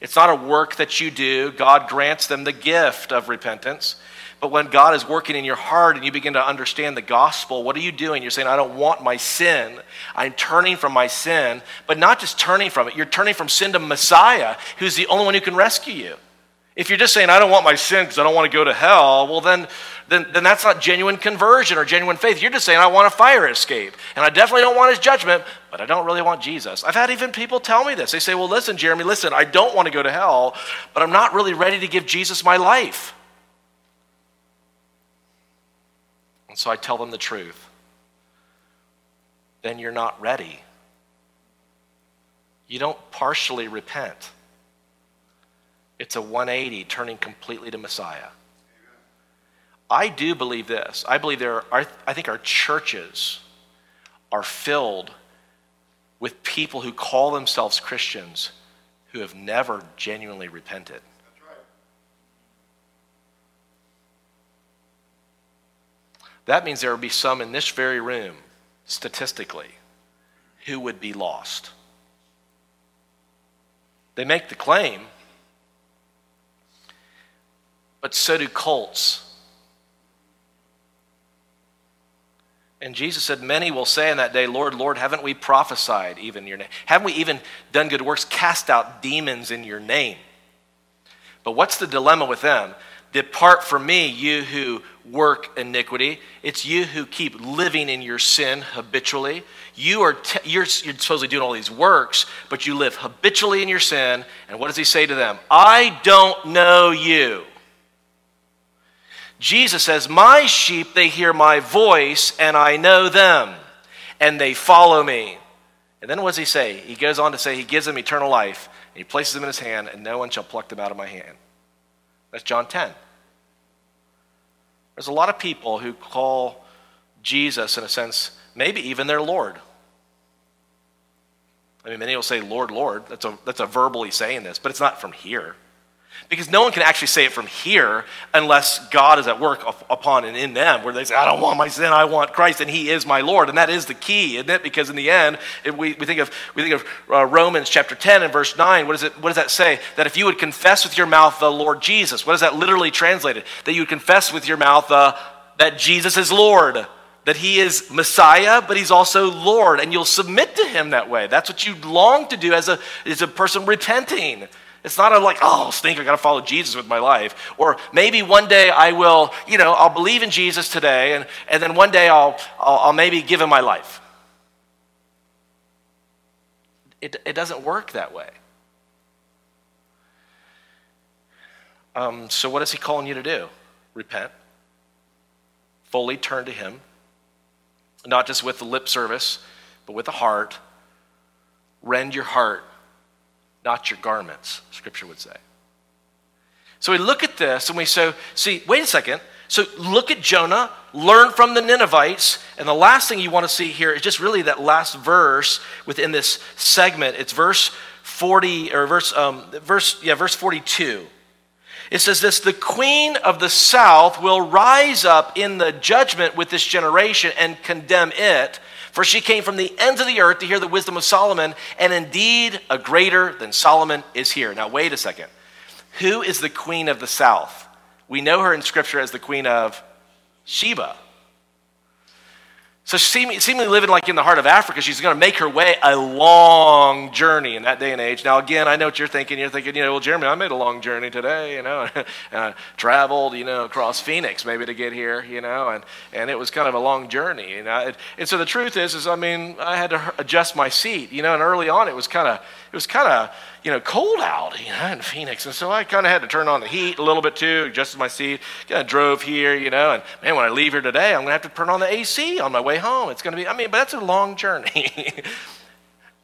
It's not a work that you do. God grants them the gift of repentance. But when God is working in your heart and you begin to understand the gospel, what are you doing? You're saying, I don't want my sin. I'm turning from my sin, but not just turning from it. You're turning from sin to Messiah, who's the only one who can rescue you. If you're just saying, I don't want my sin because I don't want to go to hell, well, then, then, then that's not genuine conversion or genuine faith. You're just saying, I want a fire escape. And I definitely don't want his judgment, but I don't really want Jesus. I've had even people tell me this. They say, Well, listen, Jeremy, listen, I don't want to go to hell, but I'm not really ready to give Jesus my life. And so I tell them the truth. Then you're not ready. You don't partially repent. It's a 180 turning completely to Messiah. I do believe this. I believe there are, I think our churches are filled with people who call themselves Christians who have never genuinely repented. That means there will be some in this very room, statistically, who would be lost. They make the claim, but so do cults. And Jesus said, Many will say in that day, Lord, Lord, haven't we prophesied even your name? Haven't we even done good works, cast out demons in your name? But what's the dilemma with them? Depart from me, you who work iniquity. It's you who keep living in your sin habitually. You are te- you're, you're supposedly doing all these works, but you live habitually in your sin. And what does he say to them? I don't know you. Jesus says, My sheep, they hear my voice, and I know them, and they follow me. And then what does he say? He goes on to say, He gives them eternal life, and He places them in His hand, and no one shall pluck them out of my hand. That's John 10. There's a lot of people who call Jesus, in a sense, maybe even their Lord. I mean, many will say, Lord, Lord. That's a, that's a verbally saying this, but it's not from here. Because no one can actually say it from here unless God is at work upon and in them, where they say, I don't want my sin, I want Christ, and He is my Lord. And that is the key, isn't it? Because in the end, we, we think of, we think of uh, Romans chapter 10 and verse 9. What, is it, what does that say? That if you would confess with your mouth the Lord Jesus, what does that literally translated? That you would confess with your mouth uh, that Jesus is Lord that he is Messiah, but he's also Lord, and you'll submit to him that way. That's what you long to do as a, as a person repenting. It's not a like, oh, stink, I got to follow Jesus with my life. Or maybe one day I will, you know, I'll believe in Jesus today, and, and then one day I'll, I'll, I'll maybe give him my life. It, it doesn't work that way. Um, so, what is he calling you to do? Repent, fully turn to him, not just with the lip service, but with the heart. Rend your heart not your garments, scripture would say. So we look at this and we say, see, wait a second. So look at Jonah, learn from the Ninevites, and the last thing you want to see here is just really that last verse within this segment. It's verse 40 or verse um, verse yeah verse 42. It says this: the queen of the south will rise up in the judgment with this generation and condemn it for she came from the ends of the earth to hear the wisdom of Solomon, and indeed a greater than Solomon is here. Now, wait a second. Who is the queen of the south? We know her in Scripture as the queen of Sheba. So seemingly living like in the heart of Africa, she's going to make her way a long journey in that day and age. Now, again, I know what you're thinking. You're thinking, you know, well, Jeremy, I made a long journey today, you know, (laughs) and I traveled, you know, across Phoenix maybe to get here, you know, and, and it was kind of a long journey. You know? And so the truth is, is I mean, I had to adjust my seat, you know, and early on it was kind of, it was kind of, you know, cold out, you know, in Phoenix. And so I kind of had to turn on the heat a little bit too, adjusted my seat, kind of drove here, you know, and man, when I leave here today, I'm to have to turn on the AC on my way home. It's to be, I mean, but that's a long journey. (laughs)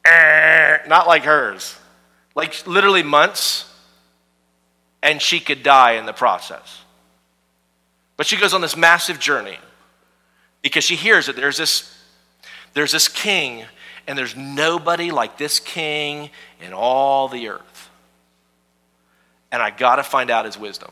Eh, not like hers. Like literally months, and she could die in the process. But she goes on this massive journey because she hears that there's this, there's this king and there's nobody like this king in all the earth. And I got to find out his wisdom.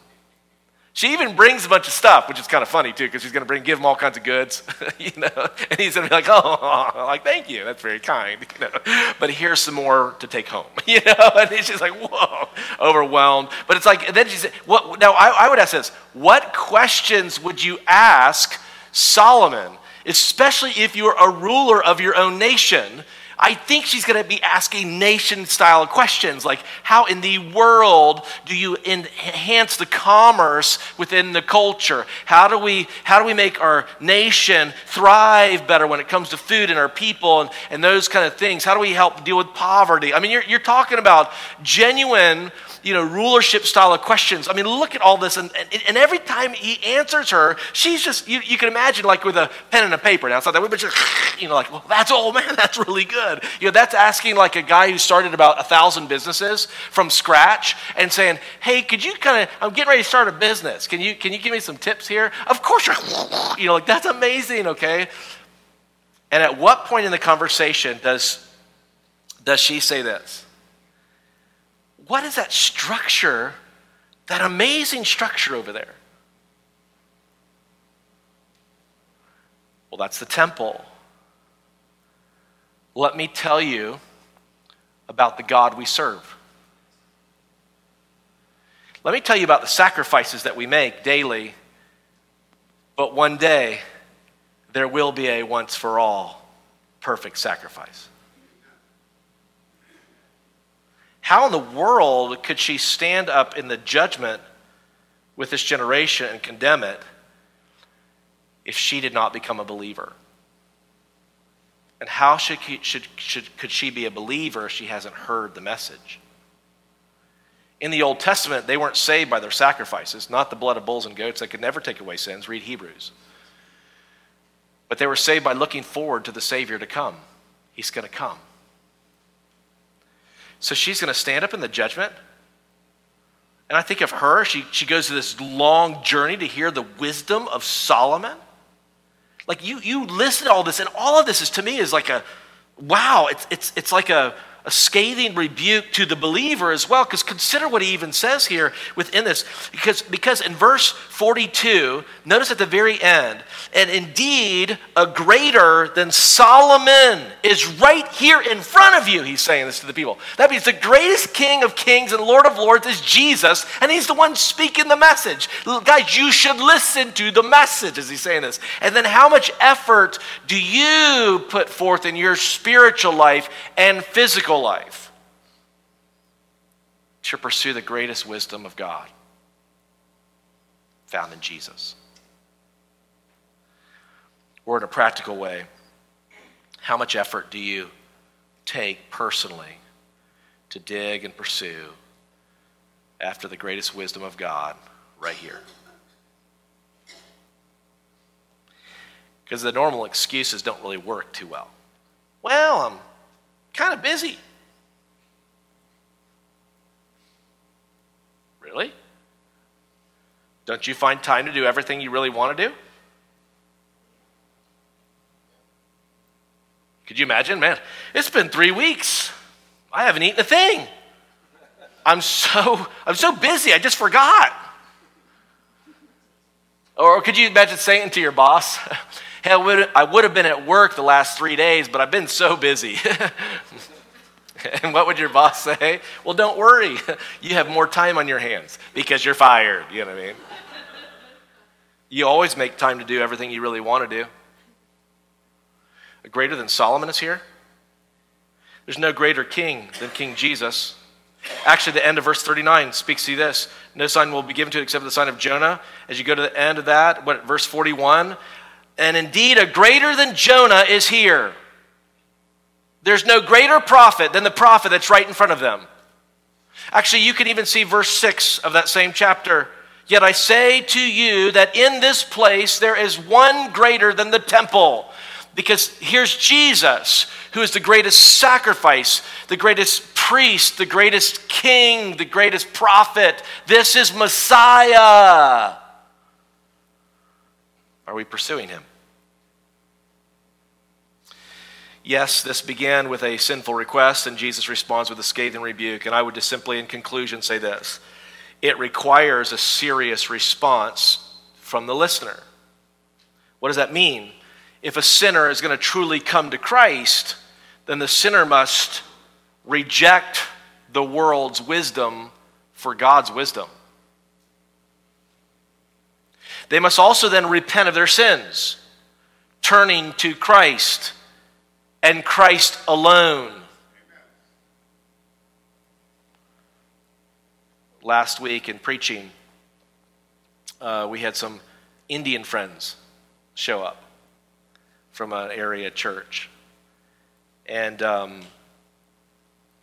She even brings a bunch of stuff, which is kind of funny too, because she's going to bring, give him all kinds of goods, (laughs) you know. And he's going to be like, "Oh, (laughs) like thank you, that's very kind," (laughs) you know. But here's some more to take home, you know. And she's like, "Whoa," overwhelmed. But it's like, then she said, "What?" Now I, I would ask this: What questions would you ask Solomon, especially if you're a ruler of your own nation? I think she's going to be asking nation style questions like how in the world do you enhance the commerce within the culture? How do we, how do we make our nation thrive better when it comes to food and our people and, and those kind of things? How do we help deal with poverty? I mean, you're, you're talking about genuine you know, rulership style of questions. I mean, look at all this. And, and, and every time he answers her, she's just, you, you, can imagine like with a pen and a paper. Now, it's not that way, but just, (laughs) you know, like, well, that's, oh (laughs) man, that's really good. You know, that's asking like a guy who started about a thousand businesses from scratch and saying, hey, could you kind of, I'm getting ready to start a business. Can you, can you give me some tips here? Of course, (laughs) you know, like, that's amazing, okay? And at what point in the conversation does, does she say this? What is that structure, that amazing structure over there? Well, that's the temple. Let me tell you about the God we serve. Let me tell you about the sacrifices that we make daily, but one day there will be a once for all perfect sacrifice. How in the world could she stand up in the judgment with this generation and condemn it if she did not become a believer? And how should, should, should, could she be a believer if she hasn't heard the message? In the Old Testament, they weren't saved by their sacrifices, not the blood of bulls and goats that could never take away sins. Read Hebrews. But they were saved by looking forward to the Savior to come. He's going to come. So she's going to stand up in the judgment. And I think of her, she, she goes to this long journey to hear the wisdom of Solomon. Like you, you listen to all this, and all of this is to me is like a wow, it's, it's, it's like a, a scathing rebuke to the believer as well because consider what he even says here within this. Because because in verse 42 notice at the very end and indeed a greater than solomon is right here in front of you he's saying this to the people. That means the greatest king of kings and lord of lords is jesus and he's the one speaking the message. Guys you should listen to the message as he's saying this. And then how much effort do you put forth in your spiritual life and physical life to pursue the greatest wisdom of God found in Jesus. Or in a practical way, how much effort do you take personally to dig and pursue after the greatest wisdom of God right here? Because the normal excuses don't really work too well. Well, I'm kind of busy. Really? Don't you find time to do everything you really want to do? Could you imagine? Man, it's been three weeks. I haven't eaten a thing. I'm so I'm so busy, I just forgot. Or could you imagine saying to your boss, Hey, I would, I would have been at work the last three days, but I've been so busy. (laughs) and what would your boss say? Well, don't worry. (laughs) You have more time on your hands because you're fired. You know what I mean? You always make time to do everything you really want to do. A greater than Solomon is here. There's no greater king than King Jesus. Actually, the end of verse 39 speaks to this. No sign will be given to it except the sign of Jonah. As you go to the end of that, what verse 41? And indeed, a greater than Jonah is here. There's no greater prophet than the prophet that's right in front of them. Actually, you can even see verse 6 of that same chapter. Yet I say to you that in this place there is one greater than the temple. Because here's Jesus, who is the greatest sacrifice, the greatest priest, the greatest king, the greatest prophet. This is Messiah. Are we pursuing him? Yes, this began with a sinful request, and Jesus responds with a scathing rebuke. And I would just simply, in conclusion, say this it requires a serious response from the listener. What does that mean? If a sinner is going to truly come to Christ, then the sinner must reject the world's wisdom for God's wisdom. They must also then repent of their sins, turning to Christ and Christ alone. Last week in preaching, uh, we had some Indian friends show up from an area church. And um,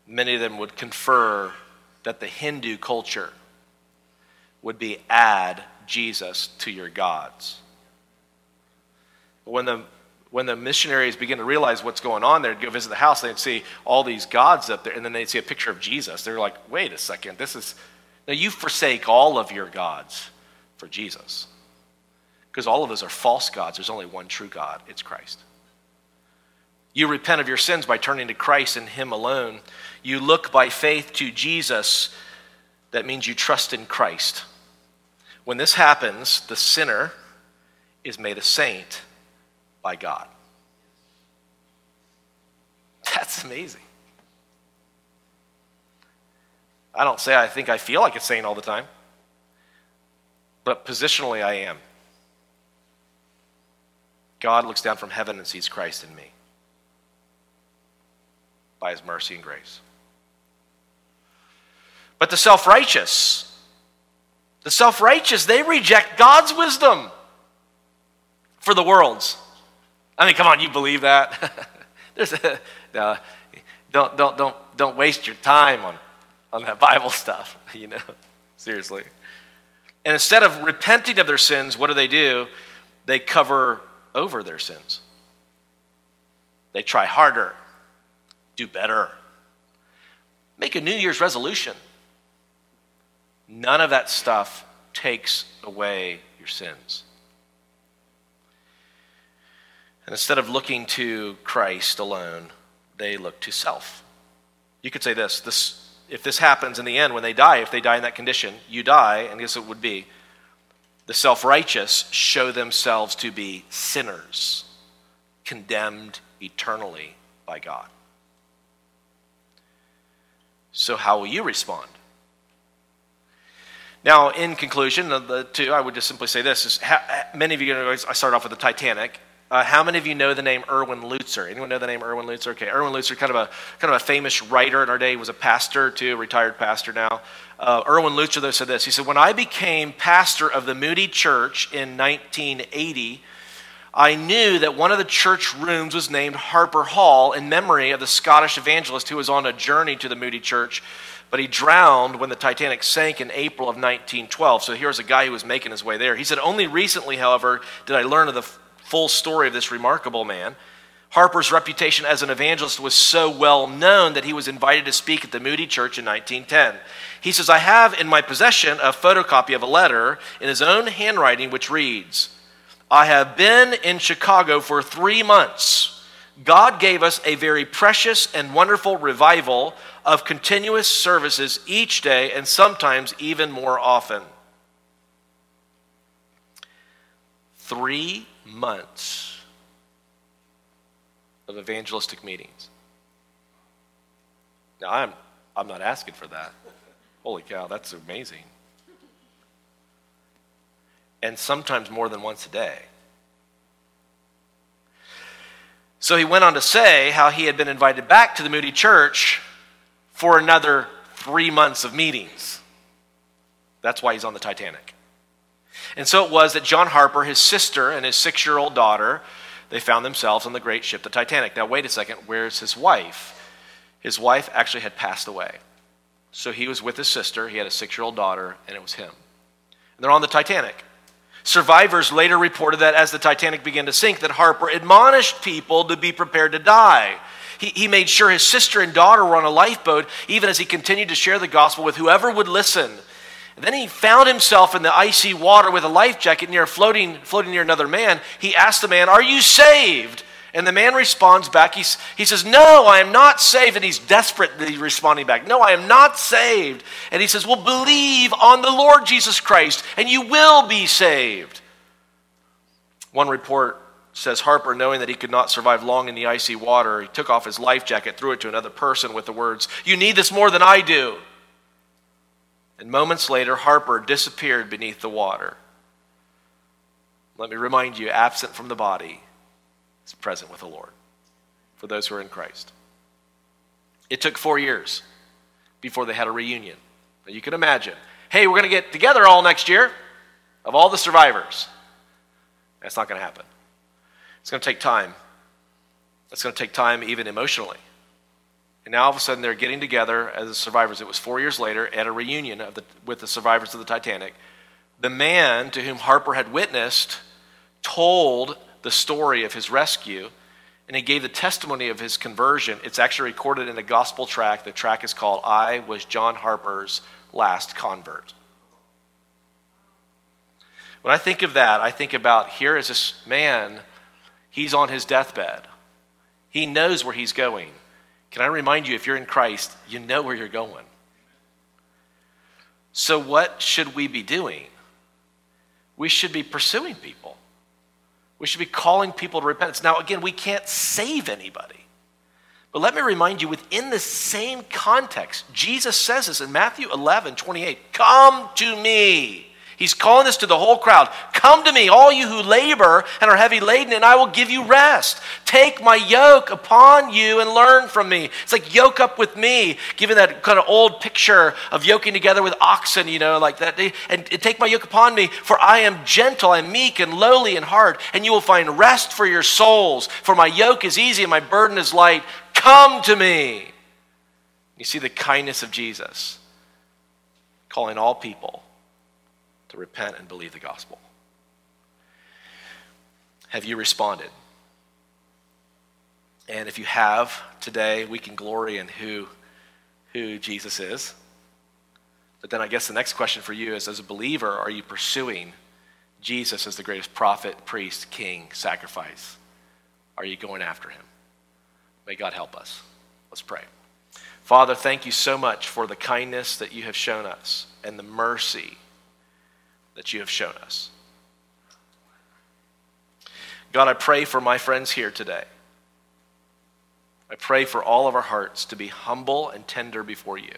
many of them would confer that the Hindu culture would be add Jesus to your gods. But when the, when the missionaries begin to realize what's going on, they'd go visit the house, they'd see all these gods up there, and then they'd see a picture of Jesus. They're like, wait a second, this is. Now you forsake all of your gods for Jesus. Because all of those are false gods. There's only one true God, it's Christ. You repent of your sins by turning to Christ and Him alone. You look by faith to Jesus. That means you trust in Christ. When this happens, the sinner is made a saint by God. That's amazing. I don't say I think I feel like a saint all the time, but positionally I am. God looks down from heaven and sees Christ in me by his mercy and grace. But the self righteous, the self righteous, they reject God's wisdom for the world's. I mean, come on, you believe that? (laughs) There's a, no, don't, don't, don't, don't waste your time on, on that Bible stuff, (laughs) you know, seriously. And instead of repenting of their sins, what do they do? They cover over their sins. They try harder, do better, make a New Year's resolution. None of that stuff takes away your sins. And instead of looking to Christ alone, they look to self. You could say this, this if this happens in the end when they die, if they die in that condition, you die, and guess it would be the self righteous show themselves to be sinners, condemned eternally by God. So, how will you respond? Now, in conclusion, the two, I would just simply say this: is many of you, I start off with the Titanic. Uh, how many of you know the name Erwin Lutzer? Anyone know the name Erwin Lutzer? Okay, Erwin Lutzer, kind of a kind of a famous writer in our day. He was a pastor too, retired pastor now. Uh, Erwin Lutzer though said this. He said, "When I became pastor of the Moody Church in 1980." I knew that one of the church rooms was named Harper Hall in memory of the Scottish evangelist who was on a journey to the Moody Church but he drowned when the Titanic sank in April of 1912. So here's a guy who was making his way there. He said, Only recently, however, did I learn of the full story of this remarkable man. Harper's reputation as an evangelist was so well known that he was invited to speak at the Moody Church in 1910. He says, I have in my possession a photocopy of a letter in his own handwriting which reads, I have been in Chicago for three months. God gave us a very precious and wonderful revival of continuous services each day and sometimes even more often. Three months of evangelistic meetings. Now, I'm, I'm not asking for that. Holy cow, that's amazing. And sometimes more than once a day. So he went on to say how he had been invited back to the Moody Church for another three months of meetings. That's why he's on the Titanic. And so it was that John Harper, his sister, and his six year old daughter, they found themselves on the great ship, the Titanic. Now, wait a second, where's his wife? His wife actually had passed away. So he was with his sister, he had a six year old daughter, and it was him. And they're on the Titanic. Survivors later reported that as the Titanic began to sink, that Harper admonished people to be prepared to die. He, he made sure his sister and daughter were on a lifeboat, even as he continued to share the gospel with whoever would listen. Then he found himself in the icy water with a life jacket near floating, floating near another man. He asked the man, Are you saved? And the man responds back. He's, he says, No, I am not saved. And he's desperately responding back, No, I am not saved. And he says, Well, believe on the Lord Jesus Christ, and you will be saved. One report says Harper, knowing that he could not survive long in the icy water, he took off his life jacket, threw it to another person with the words, You need this more than I do. And moments later, Harper disappeared beneath the water. Let me remind you absent from the body is present with the Lord for those who are in Christ. It took four years before they had a reunion. Now you can imagine hey, we're going to get together all next year of all the survivors. That's not going to happen. It's going to take time. It's going to take time, even emotionally. And now all of a sudden they're getting together as the survivors. It was four years later at a reunion the, with the survivors of the Titanic. The man to whom Harper had witnessed told the story of his rescue and he gave the testimony of his conversion. It's actually recorded in a gospel tract. The tract is called I Was John Harper's Last Convert. When I think of that, I think about here is this man, he's on his deathbed. He knows where he's going. Can I remind you, if you're in Christ, you know where you're going. So, what should we be doing? We should be pursuing people. We should be calling people to repentance. Now, again, we can't save anybody. But let me remind you, within the same context, Jesus says this in Matthew 11, 28 Come to me. He's calling this to the whole crowd. Come to me, all you who labor and are heavy laden, and I will give you rest. Take my yoke upon you and learn from me. It's like yoke up with me, given that kind of old picture of yoking together with oxen, you know, like that. And, take my yoke upon me, for I am gentle, I'm meek and lowly in heart, and you will find rest for your souls. For my yoke is easy and my burden is light. Come to me. You see the kindness of Jesus calling all people to repent and believe the gospel. Have you responded? And if you have today, we can glory in who, who Jesus is. But then I guess the next question for you is as a believer, are you pursuing Jesus as the greatest prophet, priest, king, sacrifice? Are you going after him? May God help us. Let's pray. Father, thank you so much for the kindness that you have shown us and the mercy that you have shown us. God, I pray for my friends here today. I pray for all of our hearts to be humble and tender before you.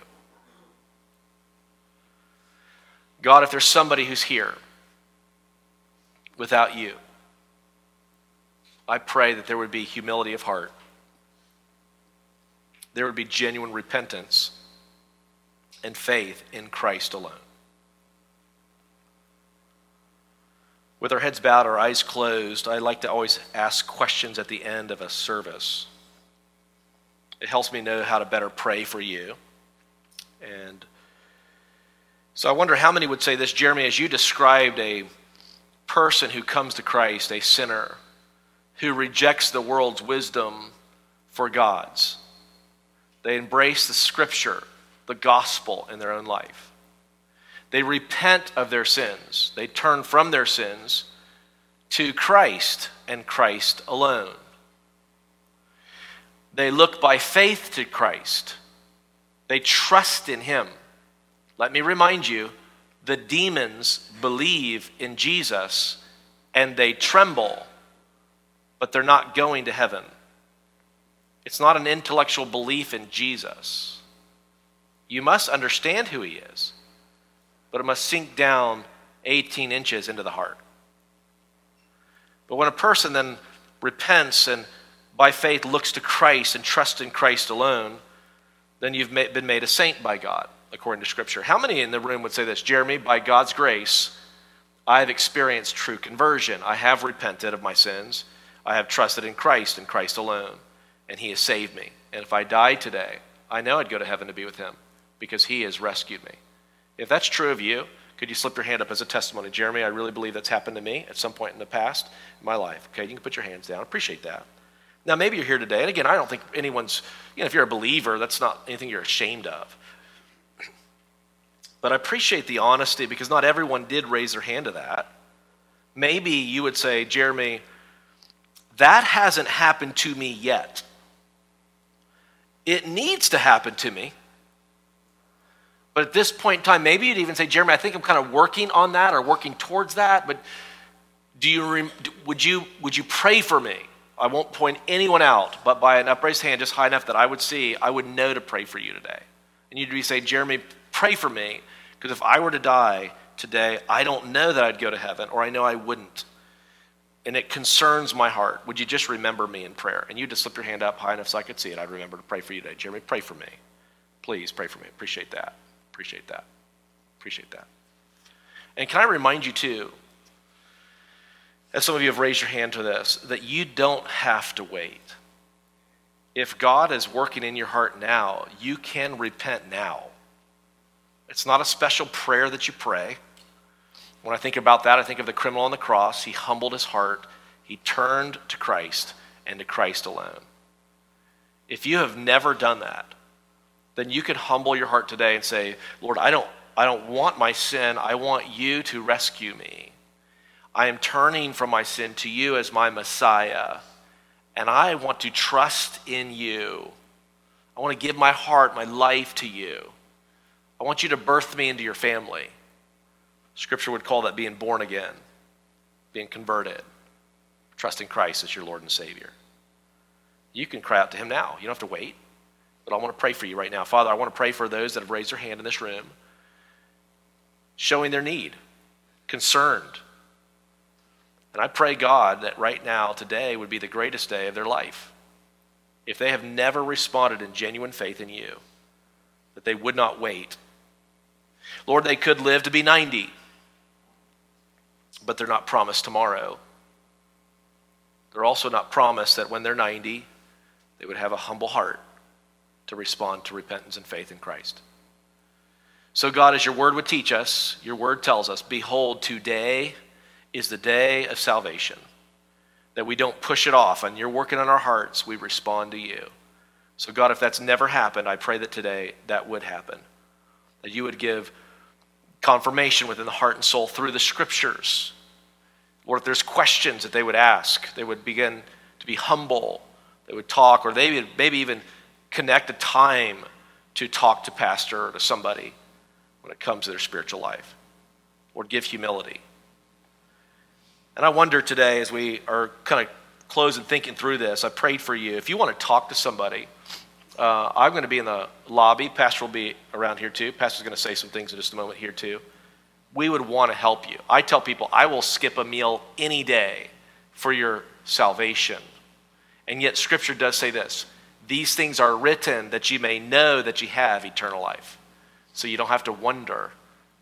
God, if there's somebody who's here without you, I pray that there would be humility of heart. There would be genuine repentance and faith in Christ alone. With our heads bowed, our eyes closed, I like to always ask questions at the end of a service. It helps me know how to better pray for you. And so I wonder how many would say this, Jeremy, as you described a person who comes to Christ, a sinner, who rejects the world's wisdom for God's. They embrace the scripture, the gospel in their own life. They repent of their sins. They turn from their sins to Christ and Christ alone. They look by faith to Christ. They trust in Him. Let me remind you the demons believe in Jesus and they tremble, but they're not going to heaven. It's not an intellectual belief in Jesus. You must understand who He is but it must sink down 18 inches into the heart. But when a person then repents and by faith looks to Christ and trusts in Christ alone, then you've been made a saint by God, according to Scripture. How many in the room would say this? Jeremy, by God's grace, I have experienced true conversion. I have repented of my sins. I have trusted in Christ and Christ alone, and He has saved me. And if I died today, I know I'd go to heaven to be with Him because He has rescued me. If that's true of you, could you slip your hand up as a testimony? Jeremy, I really believe that's happened to me at some point in the past in my life. Okay, you can put your hands down. Appreciate that. Now, maybe you're here today, and again, I don't think anyone's, you know, if you're a believer, that's not anything you're ashamed of. But I appreciate the honesty because not everyone did raise their hand to that. Maybe you would say, Jeremy, That hasn't happened to me yet. It needs to happen to me. But at this point in time, maybe you'd even say, Jeremy, I think I'm kind of working on that or working towards that. But do you, would, you, would you pray for me? I won't point anyone out, but by an upraised hand just high enough that I would see, I would know to pray for you today. And you'd be saying, Jeremy, pray for me, because if I were to die today, I don't know that I'd go to heaven, or I know I wouldn't. And it concerns my heart. Would you just remember me in prayer? And you just slip your hand up high enough so I could see it. I'd remember to pray for you today. Jeremy, pray for me. Please pray for me. Appreciate that. Appreciate that. Appreciate that. And can I remind you, too, as some of you have raised your hand to this, that you don't have to wait. If God is working in your heart now, you can repent now. It's not a special prayer that you pray. When I think about that, I think of the criminal on the cross. He humbled his heart, he turned to Christ and to Christ alone. If you have never done that, then you can humble your heart today and say, Lord, I don't, I don't want my sin. I want you to rescue me. I am turning from my sin to you as my Messiah, and I want to trust in you. I want to give my heart, my life to you. I want you to birth me into your family. Scripture would call that being born again, being converted, trusting Christ as your Lord and Savior. You can cry out to Him now. You don't have to wait. But I want to pray for you right now. Father, I want to pray for those that have raised their hand in this room, showing their need, concerned and I pray, God, that right now, today, would be the greatest day of their life. If they have never responded in genuine faith in you, that they would not wait. Lord, they could live to be 90, but they're not promised tomorrow. They're also not promised that when they're 90, they would have a humble heart to respond to repentance and faith in Christ. So, God, as your word would teach us, your word tells us, Behold, today is the day of salvation. That we don't push it off, and you're working on our hearts, we respond to you. So, God, if that's never happened, I pray that today that would happen. That you would give confirmation within the heart and soul through the scriptures. Lord, if there's questions that they would ask, they would begin to be humble. They would talk, or they would maybe even connect a time to talk to pastor or to somebody when it comes to their spiritual life. Lord, give humility. And I wonder today, as we are kind of closing thinking through this, I prayed for you. If you want to talk to somebody, uh, I'm going to be in the lobby. Pastor will be around here too. Pastor's going to say some things in just a moment here too. We would want to help you. I tell people, I will skip a meal any day for your salvation. And yet, Scripture does say this these things are written that you may know that you have eternal life. So you don't have to wonder.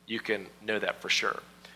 You can know that for sure.